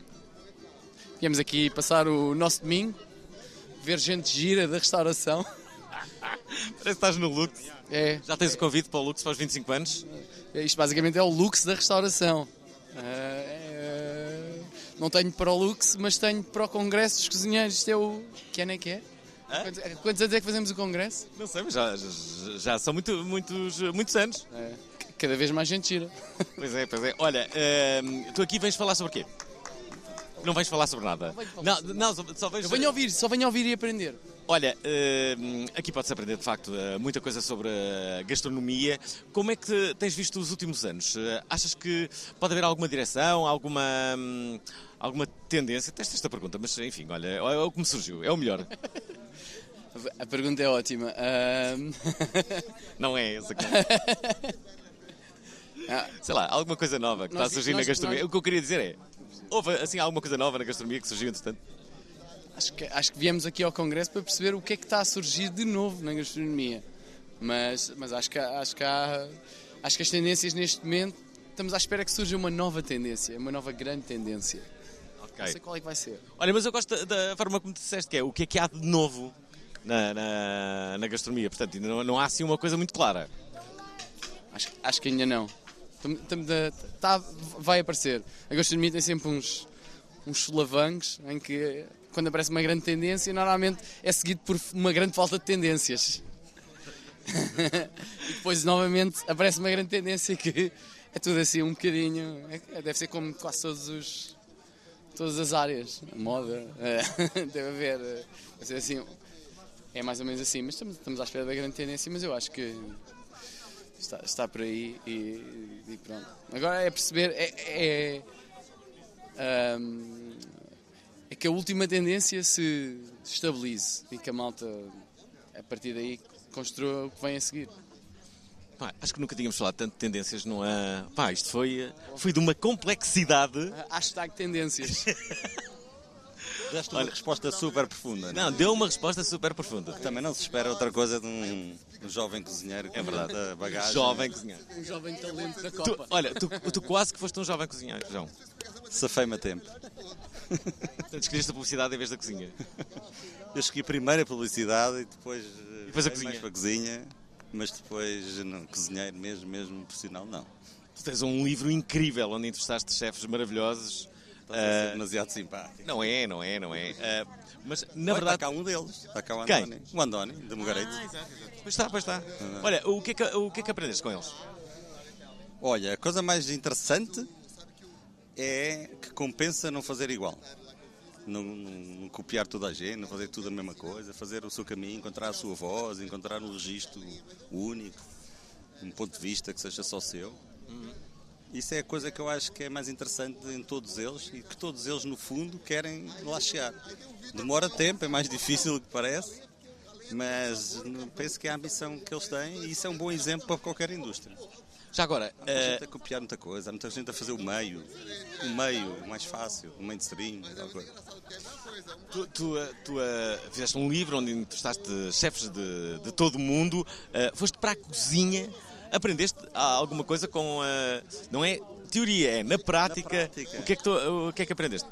S19: Viemos aqui passar o nosso domingo, ver gente gira da restauração.
S1: Parece que estás no Lux.
S19: É.
S1: Já tens o convite para o Lux para os 25 anos?
S19: Isto basicamente é o Lux da restauração. Uh, não tenho para o Lux, mas tenho para o Congresso dos Cozinheiros. Isto é o. Que ano é que é? Quantos, quantos anos é que fazemos o Congresso?
S1: Não sei, mas já, já, já são muito, muitos, muitos anos.
S19: É. Cada vez mais gente gira.
S1: Pois é, pois é. Olha, uh, tu aqui vens falar sobre o quê? Não vais falar sobre nada. Não, não, só, só
S19: venho... Eu venho ouvir, só venho ouvir e aprender.
S1: Olha, uh, aqui pode-se aprender de facto uh, muita coisa sobre a gastronomia. Como é que tens visto os últimos anos? Uh, achas que pode haver alguma direção, alguma, um, alguma tendência? Teste esta pergunta, mas enfim, olha, é, é o que me surgiu, é o melhor.
S19: A pergunta é ótima.
S1: Não é essa, cara. Sei lá, alguma coisa nova que nós, está a surgir nós, na gastronomia. Nós... O que eu queria dizer é, houve assim alguma coisa nova na gastronomia que surgiu entretanto?
S19: Acho que, acho que viemos aqui ao Congresso para perceber o que é que está a surgir de novo na gastronomia. Mas, mas acho, que, acho, que há, acho que as tendências neste momento, estamos à espera que surja uma nova tendência, uma nova grande tendência.
S1: Okay.
S19: Não sei qual é que vai ser.
S1: Olha, mas eu gosto da, forma como disseste que é o que é que há de novo na, na, na gastronomia. Portanto, ainda não, não há assim uma coisa muito clara.
S19: Acho, acho que ainda não. Tá, vai aparecer. A gastronomia tem sempre uns, uns solavancos em que quando aparece uma grande tendência, normalmente é seguido por uma grande falta de tendências. e depois, novamente, aparece uma grande tendência que é tudo assim um bocadinho. É, deve ser como quase todos os. todas as áreas. A moda. É, deve haver. Deve ser assim. É mais ou menos assim. Mas estamos, estamos à espera da grande tendência, mas eu acho que. Está, está por aí e, e pronto. Agora é perceber. É, é um, é que a última tendência se estabilize e que a malta, a partir daí, construa o que vem a seguir.
S1: Pá, acho que nunca tínhamos falado tanto de tendências, não é? Pá, isto foi, foi de uma complexidade.
S19: Hashtag tendências.
S20: Deste uma resposta super profunda.
S1: Não, deu uma resposta super profunda.
S20: Também não se espera outra coisa de um, um jovem cozinheiro
S1: É verdade.
S20: tanta bagagem.
S1: Jovem cozinheiro.
S19: Um jovem talento da
S1: Tu-
S19: Copa.
S1: olha, tu, tu quase que foste um jovem cozinheiro, João.
S20: Safei-me a tempo.
S1: Portanto, escolheste a publicidade em vez da cozinha.
S20: Eu escolhi primeiro a publicidade e depois, e
S1: depois a cozinha.
S20: mais para a cozinha, mas depois não, cozinheiro mesmo, mesmo profissional, não.
S1: Tu tens um livro incrível onde entrevistaste chefes maravilhosos. Ah,
S20: demasiado simpático.
S1: Não é, não é, não é. Ah, mas, na
S20: Olha,
S1: verdade...
S20: Está cá um deles. Está cá o
S1: Quem?
S20: Andoni. O Andoni, de Mogarete.
S1: Pois está, pois está. Olha, o que, é que, o que é que aprendeste com eles?
S20: Olha, a coisa mais interessante é que compensa não fazer igual. Não, não- não copiar toda a gente, não fazer tudo a mesma coisa, fazer o seu caminho, encontrar a sua voz, encontrar um registro único, um ponto de vista que seja só seu. Isso é a coisa que eu acho que é mais interessante em todos eles e que todos eles, no fundo, querem lá chegar. Demora tempo, é mais difícil do que parece, mas penso que é a ambição que eles têm e isso é um bom exemplo para qualquer indústria.
S1: Já agora,
S20: Há muita gente a copiar muita coisa, há muita gente a fazer o meio, o meio mais fácil, o mainstream, tal coisa.
S1: Tu, tu, ah, tu, ah, fizeste um livro onde entrevistaste chefes de, de todo o mundo, ah, foste para a cozinha, aprendeste alguma coisa com. ah, não é teoria, é na prática. O, que é que tu, o que é que aprendeste?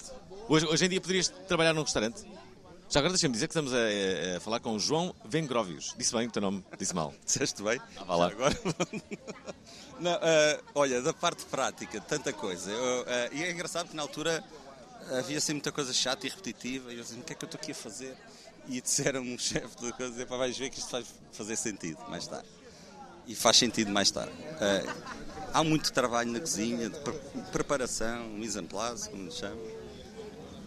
S1: Hoje, hoje em dia poderias trabalhar num restaurante? Já agora deixa-me dizer que estamos a, a falar com o João Vengrovius. Disse bem o teu nome? Disse mal.
S20: Disseste bem?
S1: Ah, vá lá.
S20: Agora Não, ah, olha, da parte prática, tanta coisa. Eu, ah, e é engraçado que na altura havia assim muita coisa chata e repetitiva. E eu disse, o que é que eu estou aqui a fazer? E disseram um chefe de coisa, "Epá, vais ver que isto vai fazer sentido mais tarde. E faz sentido mais tarde. Ah, há muito trabalho na cozinha, de pre- preparação, mise en place, como se chama.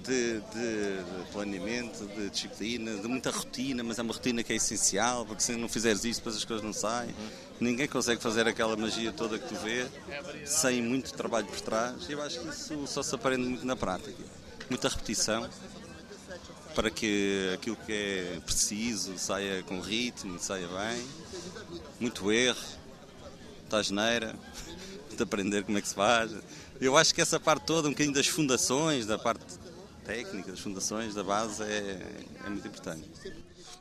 S20: De, de- planeamento, de disciplina, de muita rotina, mas é uma rotina que é essencial, porque se não fizeres isso, depois as coisas não saem. Ninguém consegue fazer aquela magia toda que tu vês sem muito trabalho por trás. Eu acho que isso só se aprende muito na prática. Muita repetição para que aquilo que é preciso saia com ritmo, saia bem. Muito erro, muita geneira, de aprender como é que se faz. Eu acho que essa parte toda, um bocadinho das fundações, da parte técnica, das fundações, da base, é, é muito importante.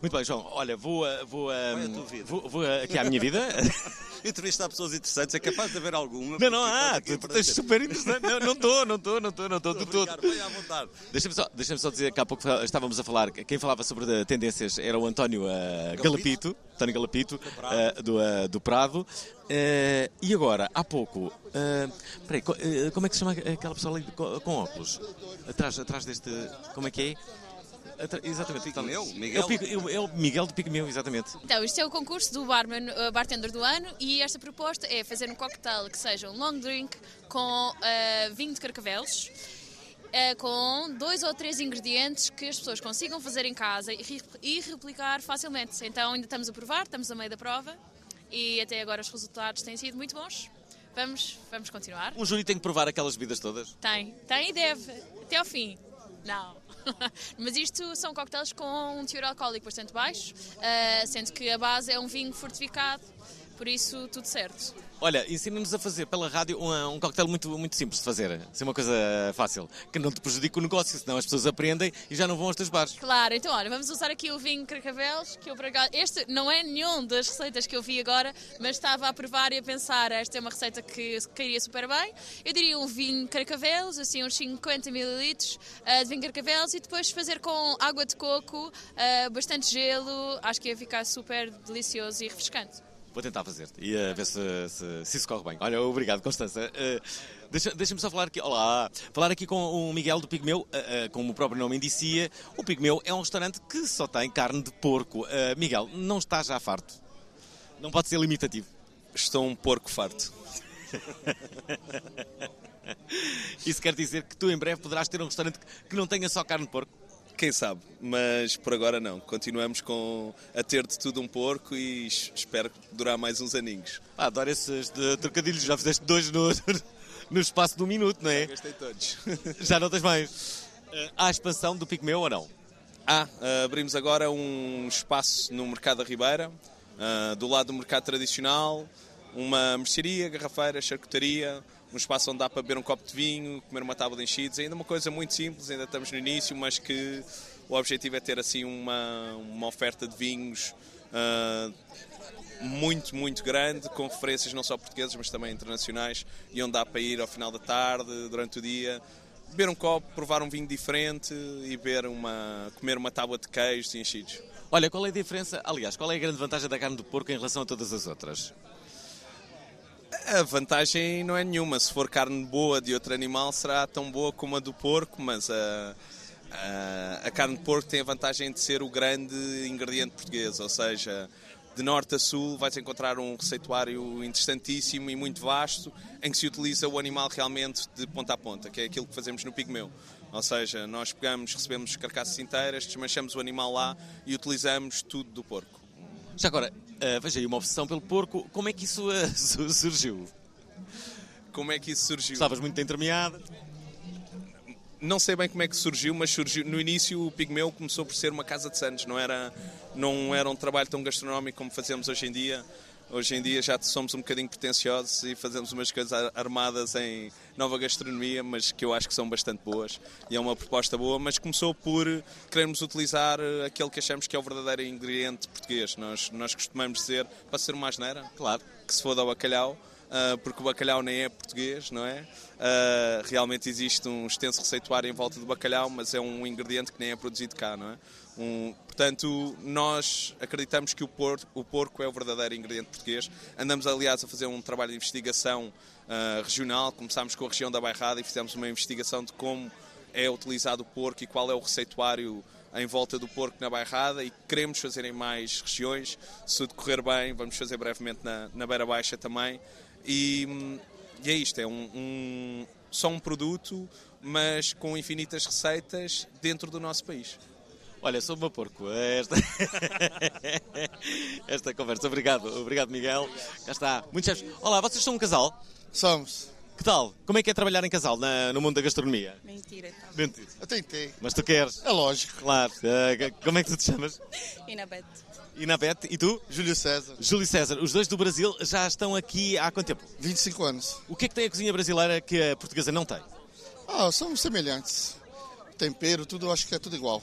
S1: Muito bem, João. Olha, vou, a- vou, a- vou, vou aqui à minha vida.
S20: Entrevistar pessoas interessantes, é capaz de haver alguma.
S1: Não, não há. Tu, tu super interessante. Não estou, não estou, não estou, não estou, de todo. Deixa-me só, deixa só dizer que há pouco estávamos a falar, quem falava sobre eh, tendências era o António eh, Galapito, António Galapito, eh, do, eh, do Prado. Eh, e agora, há pouco, eh, peraí, co- eh, como é que se chama aquela pessoa ali com, com óculos? Atrás, atrás deste, como é que é? Exatamente.
S20: Pigmeu?
S1: É o,
S20: Miguel?
S1: É o- é o Miguel do Pigmeu, exatamente.
S21: Então, isto é o concurso do barman, uh, bartender do ano e esta proposta é fazer um cocktail que seja um long drink com uh, vinho de carcavelos, uh, com dois ou três ingredientes que as pessoas consigam fazer em casa e, e replicar facilmente. Então, ainda estamos a provar, estamos a meio da prova e até agora os resultados têm sido muito bons. Vamos, vamos continuar.
S1: Um júri tem que provar aquelas bebidas todas.
S21: Tem, tem e deve, até ao fim. Não. Mas isto são coquetéis com um teor alcoólico bastante baixo, ah, sendo que a base é um vinho fortificado, por isso tudo certo.
S1: Olha, ensina-nos a fazer pela rádio um, um coquetel muito, muito simples de fazer. Ser uma coisa fácil, que não te prejudique o negócio, senão as pessoas aprendem e já não vão aos teus bares.
S21: Claro, então olha, vamos usar aqui o vinho Carcavelos, que eu por acaso, este não é nenhum das receitas que eu vi agora, mas estava a provar e a pensar, esta é uma receita que cairia super bem. Eu diria um vinho Carcavelos, assim uns 50 ml de vinho Carcavelos e depois fazer com água de coco, ah, bastante gelo, acho que ia ficar super delicioso e refrescante.
S1: Vou tentar fazer e a ver se, se, se isso corre bem. Olha, obrigado, Constança. Uh, deixa- Deixa-me só falar aqui, olá, falar aqui com o Miguel do Pigmeu, uh, uh, como o próprio nome indicia. O Pigmeu é um restaurante que só tem carne de porco. Uh, Miguel, não está já farto? Não pode ser limitativo.
S22: Estou um porco farto.
S1: Isso quer dizer que tu em breve poderás ter um restaurante que não tenha só carne de porco?
S22: Quem sabe, mas por agora não. Continuamos com a ter de tudo um porco e es- espero durar mais uns aninhos.
S1: Ah, adoro esses de trocadilhos, já fizeste dois no, no espaço de um minuto, não é?
S22: Gastei todos.
S1: Já não tens mais. Uh, há expansão do Pigmeu ou não?
S22: Ah, ah, abrimos agora um espaço no Mercado da Ribeira, ah, do lado do mercado tradicional, uma mercearia, garrafeira, charcutaria,
S2: um espaço onde dá para beber um copo de vinho, comer uma tábua de enchidos, ainda uma coisa muito simples, ainda estamos no início, mas que o objetivo é ter assim uma, uma oferta de vinhos ah, muito, muito grande, com referências não só portuguesas, mas também internacionais, e onde dá para ir ao final da tarde, durante o dia, beber um copo, provar um vinho diferente e beber uma, comer uma tábua de queijos e enchidos.
S1: Olha, qual é a diferença, aliás, qual é a grande vantagem da carne do porco em relação a todas as outras?
S2: A vantagem não é nenhuma. Se for carne boa de outro animal, será tão boa como a do porco, mas a, a, a carne de porco tem a vantagem de ser o grande ingrediente português, ou seja, de norte a sul vais encontrar um receituário interessantíssimo e muito vasto em que se utiliza o animal realmente de ponta a ponta, que é aquilo que fazemos no pigmeu. Ou seja, nós pegamos, recebemos carcaças inteiras, desmanchamos o animal lá e utilizamos tudo do porco.
S1: Já agora, uh, veja aí uma obsessão pelo porco, como é que isso uh, surgiu?
S2: Como é que isso surgiu?
S1: Estavas muito entremeada?
S2: Não sei bem como é que surgiu, mas surgiu no início o Pigmeu começou por ser uma casa de santos, não era, não era um trabalho tão gastronómico como fazemos hoje em dia. Hoje em dia já somos um bocadinho pretenciosos e fazemos umas coisas armadas em nova gastronomia, mas que eu acho que são bastante boas e é uma proposta boa. Mas começou por querermos utilizar aquele que achamos que é o verdadeiro ingrediente português. Nós, nós costumamos dizer, para ser uma asneira,
S1: claro,
S2: que se foda ao bacalhau, porque o bacalhau nem é português, não é? Uh, realmente existe um extenso receituário em volta do bacalhau, mas é um ingrediente que nem é produzido cá, não é? Um, portanto, nós acreditamos que o porco, o porco, é o verdadeiro ingrediente português. Andamos, aliás, a fazer um trabalho de investigação uh, regional. Começámos com a região da Bairrada e fizemos uma investigação de como é utilizado o porco e qual é o receituário em volta do porco na Bairrada e queremos fazer em mais regiões. Se decorrer bem, vamos fazer brevemente na, na Beira Baixa também. E, e é isto, é um, um, só um produto, mas com infinitas receitas dentro do nosse país.
S1: Olha, sou uma porco. Esta... Esta conversa. Obrigado, obrigado Miguel. Cá está. Muitos chefes. Olá, vocês são um casal?
S23: Somos.
S1: Que tal? Como é que é trabalhar em casal na, no mundo da gastronomia?
S24: Mentira. Tá.
S1: Mentira.
S23: Eu tentei.
S1: Mas tu queres?
S23: É lógico.
S1: Claro. Uh, como é que tu te chamas?
S24: Inabete.
S1: Inabete. E tu?
S23: Júlio César.
S1: Júlio César. Os dois do Brasil já estão aqui há quanto tempo?
S23: 25 anos.
S1: O que é que tem a cozinha brasileira que a portuguesa não tem?
S23: Ah, somos semelhantes. Tempero, tudo, acho que é tudo igual.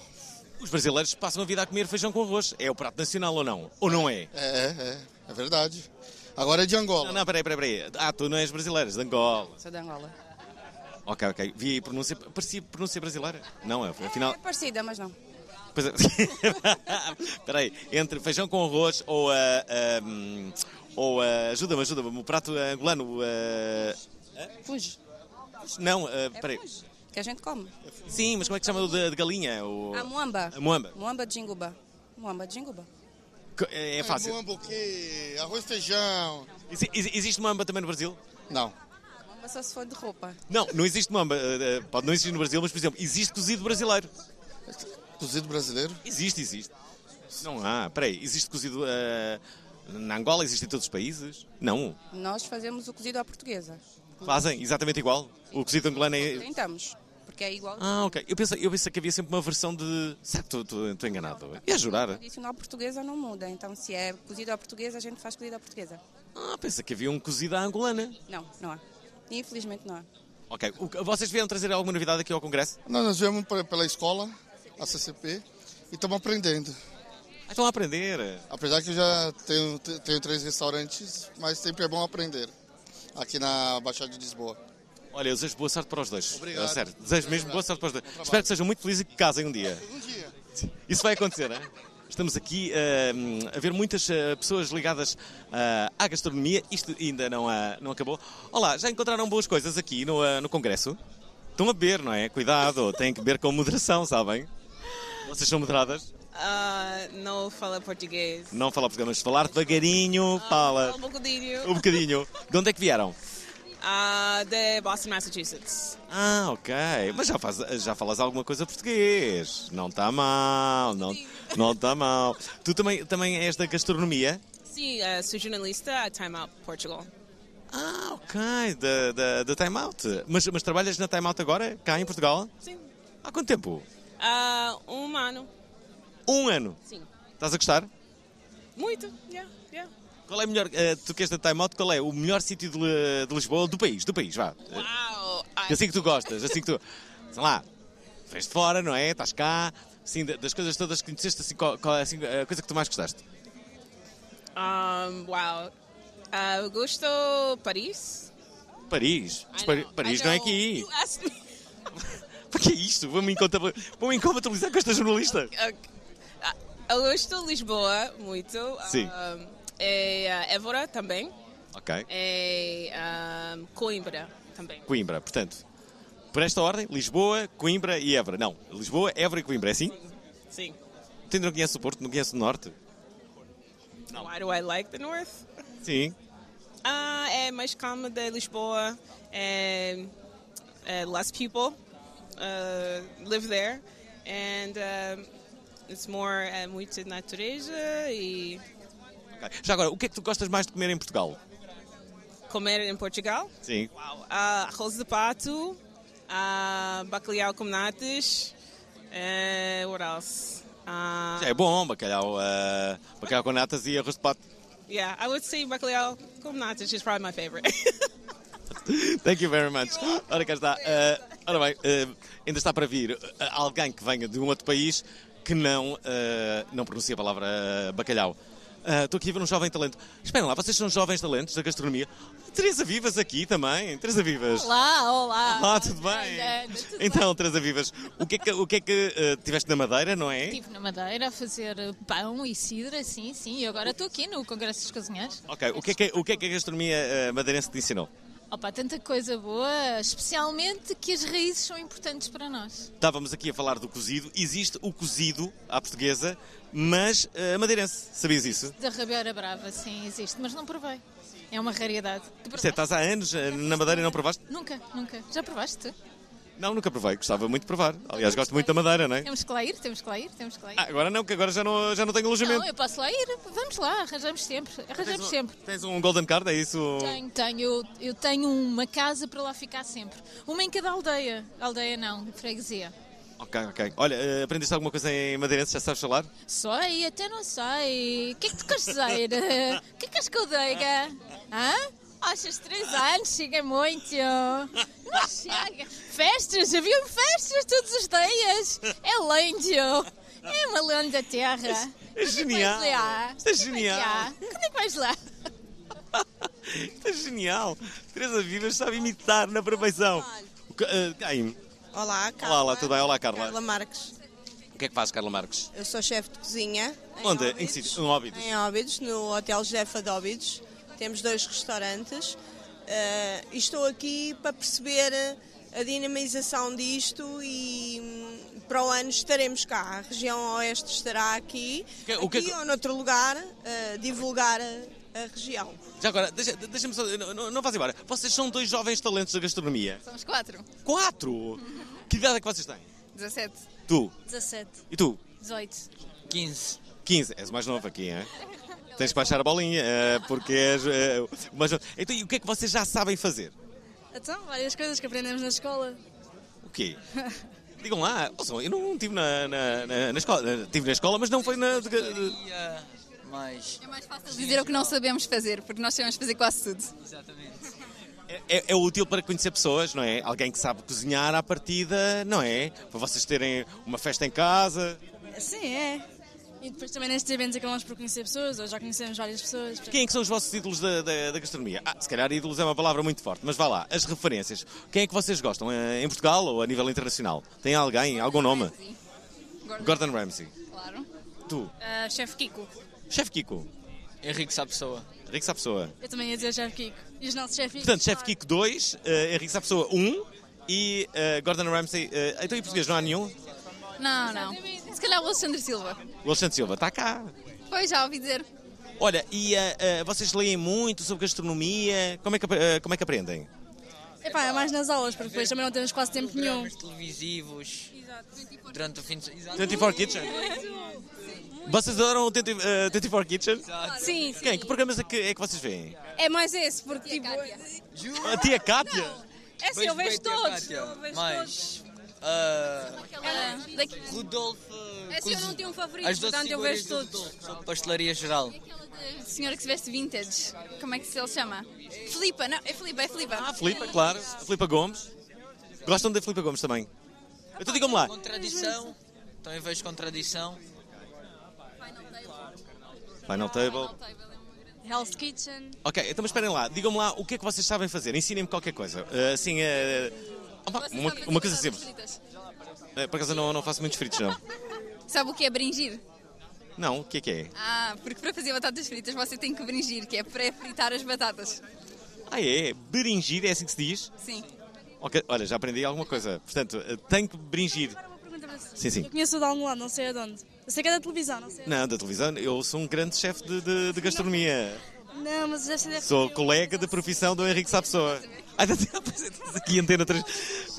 S1: Os brasileiros passam a vida a comer feijão com arroz. É o prato nacional ou não? Ou não é?
S23: É, é, é verdade. Agora é de Angola.
S1: Não, não, peraí, peraí, peraí. Ah, tu não és brasileira, és de Angola.
S24: Sou de Angola.
S1: Ok, ok. Vi aí pronúncia. Parecia pronúncia brasileira? Não, é, afinal.
S24: É parecida, mas não.
S1: Pois é. Espera aí, entre feijão com arroz ou. Uh, um, ou uh, ajuda-me, ajuda-me, o prato angolano. Uh...
S24: Fuge.
S1: Não, uh, espera aí.
S24: Fuge, que a gente come.
S1: Sim, mas como é que se chama o de, de galinha? O...
S24: A muamba.
S1: A muamba.
S24: Muamba de jinguba. Muamba de jinguba.
S1: É, é fácil.
S23: Muamba o quê? Arroz e feijão.
S1: Ex existe muamba também no Brasil?
S23: Não.
S24: Muamba só se for de roupa.
S1: Não, não existe muamba. Pode não existir no Brasil, mas, por exemplo, existe cozido brasileiro.
S23: Cozido brasileiro?
S1: Existe, existe. Não há. Peraí, existe cozido. Uh, na Angola existe em todos os países? Não.
S24: Nós fazemos o cozido à portuguesa.
S1: Fazem exatamente igual? O cozido angolano é.
S24: Tentamos. Porque é igual.
S1: Ah, ok. Eu pensei, eu pensei que havia sempre uma versão de. Estou enganado? Ia jurar.
S24: A tradicional portuguesa não muda. Então, se é cozido à portuguesa, a gente faz cozido à portuguesa.
S1: Ah, pensa que havia um cozido à angolana.
S24: Não, não há. Infelizmente não há.
S1: Ok. O, vocês vieram trazer alguma novidade aqui ao Congresso?
S23: Não, nós viemos pela escola, a CCP, e estamos aprendendo.
S1: Ah, estão a aprender?
S23: Apesar que eu já tenho, tenho três restaurantes, mas sempre é bom aprender. Aqui na Baixada de Lisboa.
S1: Olha, eu desejo boa sorte para os dois.
S23: Obrigado.
S1: É, sério, desejo mesmo boa sorte para os dois. Espero que sejam muito felizes e que casem um dia.
S23: Um dia.
S1: Isso vai acontecer, hein? Estamos aqui uh, a ver muitas uh, pessoas ligadas uh, à gastronomia. Isto ainda não, não acabou. Olá, já encontraram boas coisas aqui no, no Congresso? Estão a beber, não é? Cuidado, têm que beber com moderação, sabem? Vocês são moderadas?
S25: não fala português.
S1: Não fala português, mas falar devagarinho, fala.
S25: Um bocadinho.
S1: Um bocadinho. De onde é que vieram?
S25: Uh, de Boston, Massachusetts.
S1: Ah, ok. Mas já, faz, já falas alguma coisa português. Não está mal, não não está mal. Tu também, também és da gastronomia?
S25: Sim, uh, sou jornalista a Time Out Portugal.
S1: Ah, ok, da Time Out. Mas, mas trabalhas na Time Out agora, cá em Portugal?
S25: Sim.
S1: Há quanto tempo?
S25: Uh, um ano.
S1: Um ano?
S25: Sim.
S1: Estás a gostar?
S25: Muito, yeah, yeah.
S1: Qual é o melhor, eh, tu que és da Time Out, qual é o melhor sítio de, de Lisboa, do país, do país, vá.
S25: Uau!
S1: Assim que tu gostas, assim que tu, sei lá, vens de fora, não é? Estás cá, assim, da- das coisas todas que conheceste, assim, qual, qual é assim, a coisa que tu mais gostaste?
S25: Um, wow. Uh, eu gosto Paris.
S1: Paris. Paris não é aqui.
S25: You asked me.
S1: Para que é isto? Vou incontabilizar com esta jornalista.
S25: Eu gosto de Lisboa muito.
S1: Sim.
S25: Um, e uh, Évora também.
S1: Ok.
S25: E um, Coimbra também.
S1: Coimbra, portanto, por esta ordem, Lisboa, Coimbra e Évora. Não, Lisboa, Évora e Coimbra, é assim?
S25: Sim.
S1: Tu ainda não conheces o Porto, não conheces o Norte?
S25: Why do I like the North?
S1: Sim.
S25: Ah, é mais calma de Lisboa. É, é less people uh, live there. And um, it's more é muito natureza e
S1: Ok. Já agora, o que é que tu gostas mais de comer em Portugal?
S25: comer em Portugal.
S1: Sim.
S25: Ah, arroz de pato, ah, bacalhau com natas. eh, what else? Ah,
S1: Já é bom, bacalhau, eh, bacalhau com natas e arroz de pato.
S25: yeah, I would say bacalhau com natas is probably my favorite.
S1: Thank you very much. Ora, cá está. Eh, ora bem, eh, ainda está para vir eh, alguém que venha de um outro país que não, não pronuncia a palavra bacalhau. Estou aqui a ver um jovem talento. Esperem lá, vocês são jovens talentos da gastronomia? Teresa Vivas aqui também. Teresa Vivas.
S26: Olá, olá.
S1: Olá, tudo bem?
S26: Olha, tudo
S1: Então, Teresa Vivas, o que é que, o que, é que tiveste na Madeira, não é?
S26: Estive na Madeira a fazer pão e cidra, sim, sim. E agora estou aqui no Congresso dos Cozinheiros.
S1: Ok, o que é que, o que, é que a gastronomia madeirense te ensinou?
S26: Opa, tanta coisa boa, especialmente que as raízes são importantes para nós.
S1: Estávamos aqui a falar do cozido. Existe o cozido à portuguesa, mas eh, madeirense. Sabias isso?
S26: Da rabeira brava, sim, existe, mas não provei. É uma raridade.
S1: É, estás há anos eh, na Madeira e não provaste?
S26: Nunca, nunca. Já provaste?
S1: Não, nunca provei. Gostava muito de provar. Aliás, gosto muito da Madeira, não é?
S26: Temos que lá ir, temos que lá ir, temos que lá ir.
S1: Ah, agora não, que agora já não, já não tenho alojamento.
S26: Não, eu posso lá ir. Vamos lá, arranjamos sempre. Arranjamos sempre.
S1: Tens um Golden Card, é isso?
S26: Tenho, tenho. Eu, eu tenho uma casa para lá ficar sempre. Uma em cada aldeia. Aldeia não, freguesia.
S1: Ok, ok. Olha, eh, aprendeste alguma coisa em madeirense? Já sabes falar?
S26: Sei, até não sei. O que é que tu queres dizer? O que é que és que eu diga? Hã? Achas três anos? Chega muito. Não chega. Festas, haviam festas todos os dias. É lindo. É uma linda terra.
S1: É genial.
S26: Quando é que vais lá?
S1: Isto é
S26: que
S1: genial.
S26: Quando é que vais lá?
S1: Isto é genial. Teresa Vivas sabe imitar na perfeição. Eh?
S27: Olá, Carla.
S1: Olá, olá, tudo bem? Olá, Carla.
S27: Carla Marques.
S1: O que é que faz, Carla Marques?
S27: Eu sou chefe de cozinha. em
S1: Onde? Em
S27: Óbidos.
S1: que sítio? Em Óbidos.
S27: Em Óbidos, no Hotel Jefa de Óbidos. Temos dois restaurantes. Eh, e estou aqui para perceber a dinamização disto e hum, para o ano estaremos cá. A região oeste estará aqui.
S1: Que- o que é
S27: aqui
S1: que-
S27: ou noutro lugar, eh, divulgar a, a região.
S1: Já agora, deixa- deixa-me só. Não, não, vás embora. Vocês são dois jovens talentos da gastronomia.
S28: Somos quatro.
S1: Quatro? Que idade é que vocês têm?
S28: 17.
S1: Tu?
S28: 17.
S1: E tu?
S28: 18.
S1: 15. 15. És o mais novo aqui, hein? Tens que baixar a bolinha, eh, porque és eh, o mais novo. Então, e o que é que vocês já sabem fazer?
S28: Então, várias coisas que aprendemos na escola.
S1: O quê? Digam lá. Ouçam, eu não estive na, na, na, na escola. Estive na escola, mas não foi na.
S29: Mas.
S28: É mais fácil dizer o que não sabemos fazer, porque nós sabemos fazer quase tudo.
S29: Exatamente.
S1: É, é útil para conhecer pessoas, não é? Alguém que sabe cozinhar à partida, não é? Para vocês terem uma festa em casa.
S28: Sim, é. E depois também nestes eventos acabamos por conhecer pessoas, ou já conhecemos várias pessoas.
S1: Quem é que são os vossos ídolos da, da, da gastronomia? Ah, se calhar ídolos é uma palavra muito forte, mas vá lá, as referências. Quem é que vocês gostam? eh, Em Portugal ou a nível internacional? Tem alguém, algum nome? Gordon Ramsay.
S28: Claro.
S1: Tu?
S28: Uh, Chefe Kiko.
S1: Chefe Kiko.
S29: Henrique Sapessoa.
S1: Henrique Sapessoa.
S28: Eu também ia dizer Chefe Kiko. E os nossos chefes
S1: Portanto, Chefe Kiko 2, eh, Henrique Sapessoa 1 e eh, Gordon Ramsay. eh, então em português não há nenhum?
S28: Não, não. Se calhar o Alexandre Silva.
S1: O Alexandre Silva está cá.
S28: Pois, já ouvi dizer.
S1: Olha, e eh, eh, vocês leem muito sobre gastronomia? Como é que, eh, como é que aprendem?
S28: Epá, é mais nas aulas, porque depois também não temos quase tempo nenhum.
S29: Programas televisivos. Durante o fim de semana.
S1: 24 Kitchen? Vocês adoram o 20, eh, 24 Kitchen?
S28: Sim,
S1: Quem? Que programas é que, é que vocês veem?
S28: É mais esse, porque tipo.
S1: A tia Cátia?
S28: É assim, eu vejo todos. Eu vejo
S29: Mas.
S28: Daqui-
S29: Rodolfo
S28: É assim, eu não tenho um favorito,
S29: as
S28: portanto eu vejo
S29: do
S28: todos.
S29: De pastelaria geral.
S28: Senhora que se veste vintage, como é que se ele chama? Filipa, não, é Filipa, é Filipa.
S1: Ah, Filipa, claro. Filipa Gomes. Gostam da Filipa Gomes também? Então digam-me lá.
S29: Contradição, também vejo contradição.
S1: Final Table.
S28: Hell's Kitchen.
S1: Ok, então mas esperem lá. Digam-me lá o que é que vocês sabem fazer. Ensinem-me qualquer coisa. Assim, eh, opa, uma, uma coisa simples. Eh, por acaso eu não, não faço muitos fritos, não.
S28: Sabe o que é bringir?
S1: Não, o que é que é?
S28: Ah, porque para fazer batatas fritas você tem que bringir, que é pré-fritar as batatas.
S1: Ah, é? Beringir, é assim que se diz?
S28: Sim.
S1: Ok, olha, já aprendi alguma coisa. Portanto, eh, tenho que bringir. Sim, sim.
S28: Eu conheço o de algum lado, não sei aonde. Eu sei que é da televisão, não sei.
S1: Não, da televisão, eu sou um grande chefe de, de- de gastronomia.
S28: Não, mas deve ser
S1: Sou colega de profissão do Henrique Sapessoa. Ah, é, tens aqui Antena 3.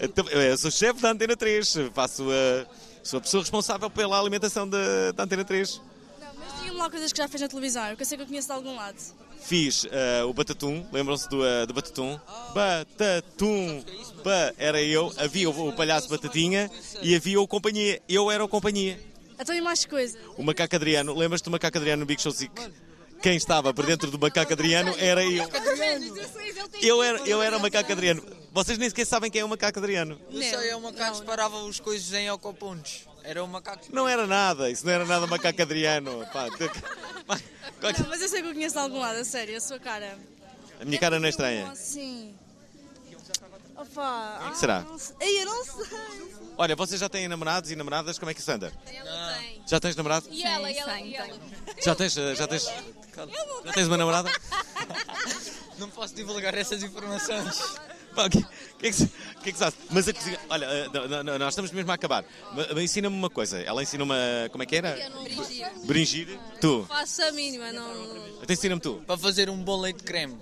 S1: Então, Eu sou chefe da Antena 3. Faço a, sou a pessoa responsável pela alimentação da, da Antena 3.
S28: Mas digam-me lá coisas que já fez na televisão, porque eu sei que eu conheço de algum lado.
S1: Fiz eh, o Batatum, lembram-se do, eh, do Batatum? Batatum! Ba, era eu, havia o, o palhaço Batatinha e havia o Companhia. Eu era o Companhia.
S28: Então e mais coisas?
S1: O Macaco Adriano, lembras-te do Macaco Adriano no Big Show Sick? Quem estava por dentro do Macaco Adriano era eu. Eu era, eu era o Macaco Adriano. Vocês nem sequer sabem quem é o Macaco Adriano.
S29: Não sei, é o macaco que separava os coisas em ocopontos. Era o macaco.
S1: Não era nada, isso não era nada Macaco Adriano. Pá,
S28: Não, mas eu sei que eu conheço de algum lado, a sério, a sua cara.
S1: a minha cara não é estranha.
S28: Sim. Opa.
S1: Quem que será?
S28: não sei. Ei, eu não sei.
S1: Olha, vocês já têm namorados e namoradas? Como é que isso anda?
S28: Ela tem.
S1: Já tens namorado?
S28: E ela, e ela, e ela.
S1: Já tens, eh, já tens, já tens uma namorada?
S29: Não posso divulgar essas informações.
S1: O que, que é que, que é que se faz? Mas a cozinha, olha, eh, não, não, nós estamos mesmo a acabar. Ensina-me uma coisa. Ela ensina-me, a- como é que era? Bringir. Tu.
S28: Faço a mínima, não.
S1: Então ensina-me tu.
S29: Para fazer um bom leite de creme,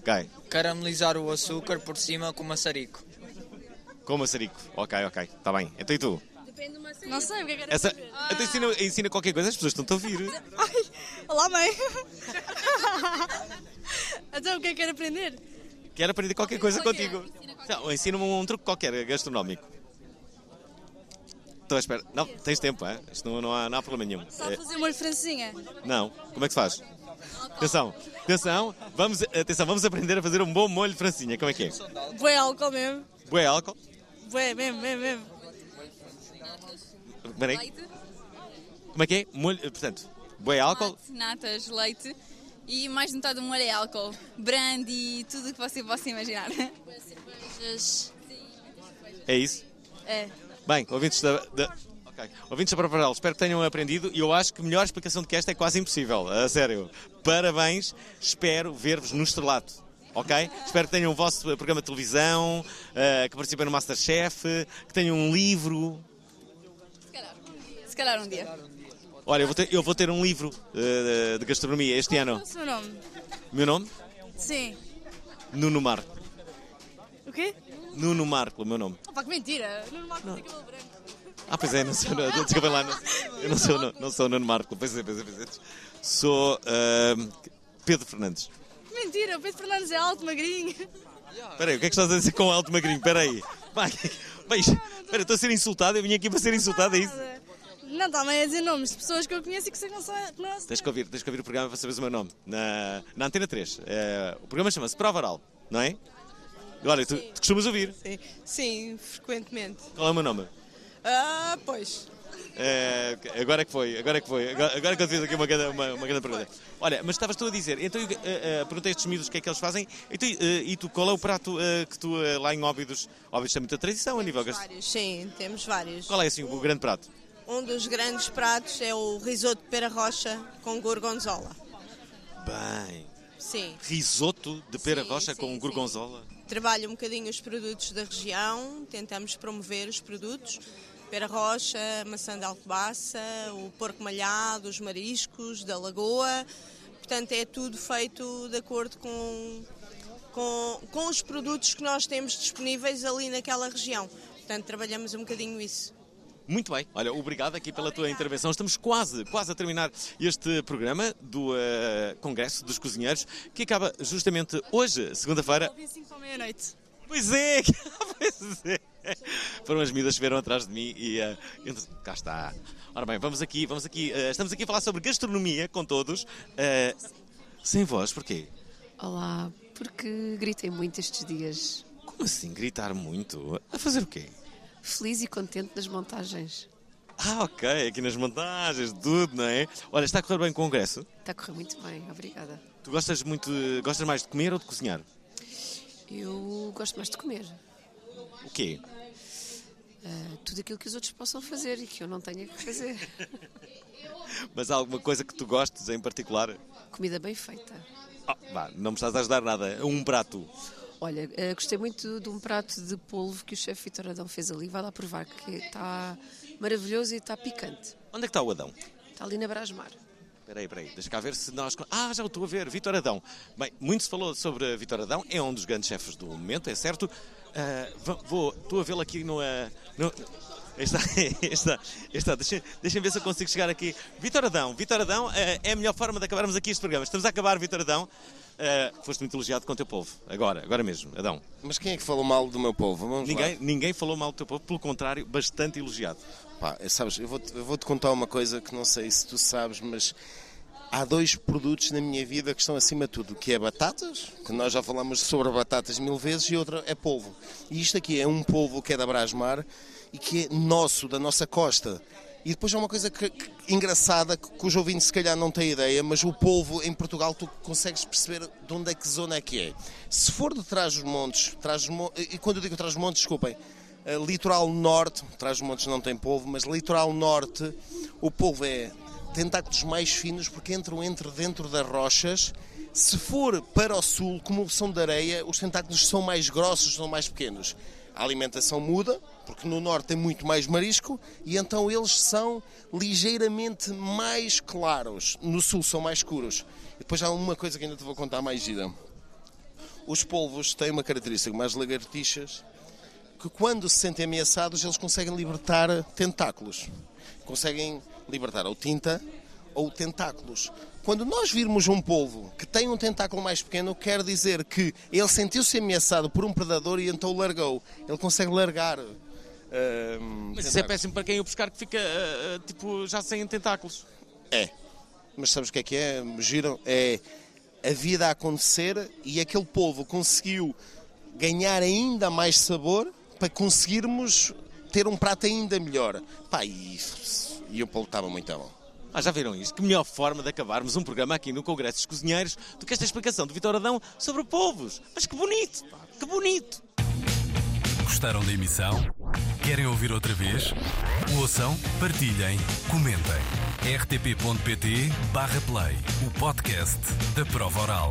S1: Ok.
S29: caramelizar o açúcar por cima com maçarico.
S1: Com maçarico. Ok, ok. Está bem. Então e tu?
S28: Não sei o que é que era
S1: Essa, então ensina, ensina qualquer coisa, as pessoas estão-te a ouvir.
S28: Olá, mãe. então o que é que quer aprender?
S1: Quero aprender qualquer coisa contigo. Não, Ensina-me um truque qualquer, gastronómico. Estou à espera. Não, tens tempo, é? Isto não, não, há, não há problema nenhum.
S28: Sabe
S1: É,
S28: fazer molho de francesinha?
S1: não. Como é que se faz? Atenção, atenção, vamos, atenção, vamos aprender a fazer um bom molho de francinha. Como é que é?
S28: Bué álcool mesmo.
S1: Bué álcool?
S28: Bué, mesmo, mesmo, mesmo.
S1: Espera aí. Como é que é? Molho, portanto, bué álcool?
S28: Natas, leite e mais de metade do molho é álcool. Brandy, tudo o que você possa imaginar. Cervejas.
S1: É isso?
S28: É.
S1: Bem, ouvintes da. da... Ouvintes da Proparal, espero que tenham aprendido e eu acho que melhor explicação do que esta é quase impossível. A sério. Parabéns, espero ver-vos no estrelato. Ok? Espero que tenham o vosso programa de televisão, eh, que participem no Masterchef, que tenham um livro.
S28: Calhar um dia.
S1: Olha, eu vou ter, eu vou ter um livro eh, de gastronomia este ano.
S28: Qual é o seu nome?
S1: Meu nome?
S28: Sim.
S1: Nuno Marco.
S28: O quê?
S1: Nuno Marco, o meu nome.
S28: Opa, que mentira. Nuno Marco tem cabelo branco.
S1: Ah, pois é, não sou, não, desculpem lá, não, eu não sou, não, não sou Nuno Marco, pois é, pois é, pois é. Sou ahm, Pedro Fernandes.
S28: Mentira, o Pedro Fernandes é alto, magrinho.
S1: Espera aí, o que é que estás a dizer com alto magrinho? Espera aí. Vai, vai, espera, estou a ser insultado, eu vim aqui para ser insultado, é isso?
S28: Não, também a dizer nomes de pessoas que eu conheço e que sei que não são. que não-
S1: Tens que ouvir, tens que ouvir o programa para saberes o meu nome. Na, na Antena 3. Eh, o programa chama-se Prova Oral, não é? Olha, tu, tu costumas ouvir.
S27: Sim, sim, frequentemente.
S1: Qual é o meu nome?
S27: Ah, pois.
S1: É, agora é que foi, agora é que foi. Agora, agora que eu te fiz aqui uma grande, uma, uma grande pergunta. Olha, mas estavas tu a dizer, então eu, eh, eh, perguntei a estes miúdos o que é que eles fazem, e tu, eh, e tu qual é o prato que tu lá em Óbidos, Óbidos tem muita tradição a nível.
S27: Vários, sim, temos vários.
S1: Qual é assim o grande prato?
S27: Um dos grandes pratos é o risoto de pera rocha com gorgonzola.
S1: Bem,
S27: Sim.
S1: risoto de pera rocha com gorgonzola.
S27: Trabalho um bocadinho os produtos da região, tentamos promover os produtos. Pera rocha, maçã de alcobaça, o porco malhado, os mariscos da lagoa. Portanto, é tudo feito de acordo com, com, com os produtos que nós temos disponíveis ali naquela região. Portanto, trabalhamos um bocadinho isso.
S1: Muito bem, olha, obrigado aqui pela tua intervenção. Estamos quase, quase a terminar este programa do eh, Congresso dos Cozinheiros, que acaba justamente hoje, segunda-feira.
S28: Ao 25 para a meia-noite.
S1: Pois é, pois é. Foram as miúdas que vieram atrás de mim e uh, entre- cá está. Ora bem, vamos aqui, vamos aqui. uh, estamos aqui a falar sobre gastronomia com todos. Uh, sem voz, porquê?
S30: Olá, porque gritei muito estes dias.
S1: Como assim gritar muito? A fazer o quê?
S30: Feliz e contente nas montagens.
S1: Ah, ok, aqui nas montagens, tudo, não é? Olha, está a correr bem o congresso?
S30: Está a correr muito bem, obrigada.
S1: Tu gostas muito, gostas mais de comer ou de cozinhar?
S30: Eu gosto mais de comer.
S1: O quê?
S30: Ah, tudo aquilo que os outros possam fazer e que eu não tenha que fazer.
S1: Mas há alguma coisa que tu gostes em particular?
S30: Comida bem feita.
S1: Vá, não me estás a ajudar nada. Um prato.
S30: Olha, ah, gostei muito de um prato de polvo que o chefe Vitor Adão fez ali. Vai lá provar que está maravilhoso e está picante.
S1: Onde é que está o Adão?
S30: Está ali na Brasmar.
S1: Espera aí, espera aí, deixa cá ver se nós... Ah, já o estou a ver, Vitor Adão. Bem, muito se falou sobre Vitor Adão, é um dos grandes chefes do momento, é certo. Va- vou, estou a vê-lo aqui no... ah, no está, está, está. Deixem, deixem ver se eu consigo chegar aqui. Vitor Adão, Vitor Adão, é a melhor forma de acabarmos aqui este programa. Estamos a acabar, Vitor Adão. Ah, foste muito elogiado com o teu povo, agora, agora mesmo, Adão.
S31: Mas quem é que falou mal do meu povo? Vamos
S1: Ninguém,
S31: lá.
S1: ninguém falou mal do teu povo, pelo contrário, bastante elogiado.
S31: Pá, sabes, eu vou-te vou-te contar uma coisa que não sei se tu sabes, mas há dois produtos na minha vida que estão acima de tudo, que é batatas, que nós já falamos sobre batatas mil vezes, e outra é polvo. E isto aqui é um polvo que é da Brasmar e que é nosso, da nossa costa. E depois há uma coisa que- que- engraçada, cujo ouvinte se calhar não tem ideia, mas o polvo em Portugal tu consegues perceber de onde é que zona é que é. Se for de trás dos montes, trás e quando eu digo trás dos montes, desculpem, eh, litoral norte, trás dos montes não tem polvo, mas litoral norte, o polvo é tentáculos mais finos porque entram entre dentro das rochas. Se for para o sul, como são de areia, os tentáculos são mais grossos, são mais pequenos. A alimentação muda, porque no norte tem muito mais marisco, e então eles são ligeiramente mais claros. No sul são mais escuros. E depois há uma coisa que ainda te vou contar mais gira. Os polvos têm uma característica, mais lagartixas, que quando se sentem ameaçados, eles conseguem libertar tentáculos. Conseguem libertar ou tinta ou tentáculos. Quando nós virmos um polvo que tem um tentáculo mais pequeno, quer dizer que ele sentiu-se ameaçado por um predador e então largou. Ele consegue largar. ahm,
S1: Mas isso é péssimo para quem o pescar que fica, ah, tipo, já sem tentáculos.
S31: É. Mas sabes o que é que é? Giram? É a vida a acontecer e aquele polvo conseguiu ganhar ainda mais sabor para conseguirmos ter um prato ainda melhor. Pá, e, e o polvo estava muito bom.
S1: Ah, já viram isto? Que melhor forma de acabarmos um programa aqui no Congresso dos Cozinheiros do que esta explicação do Vitor Adão sobre polvos. Mas que bonito, que bonito.
S32: Gostaram da emissão? Querem ouvir outra vez? Ouçam, partilhem, comentem. rtp.pt/play o podcast da prova oral.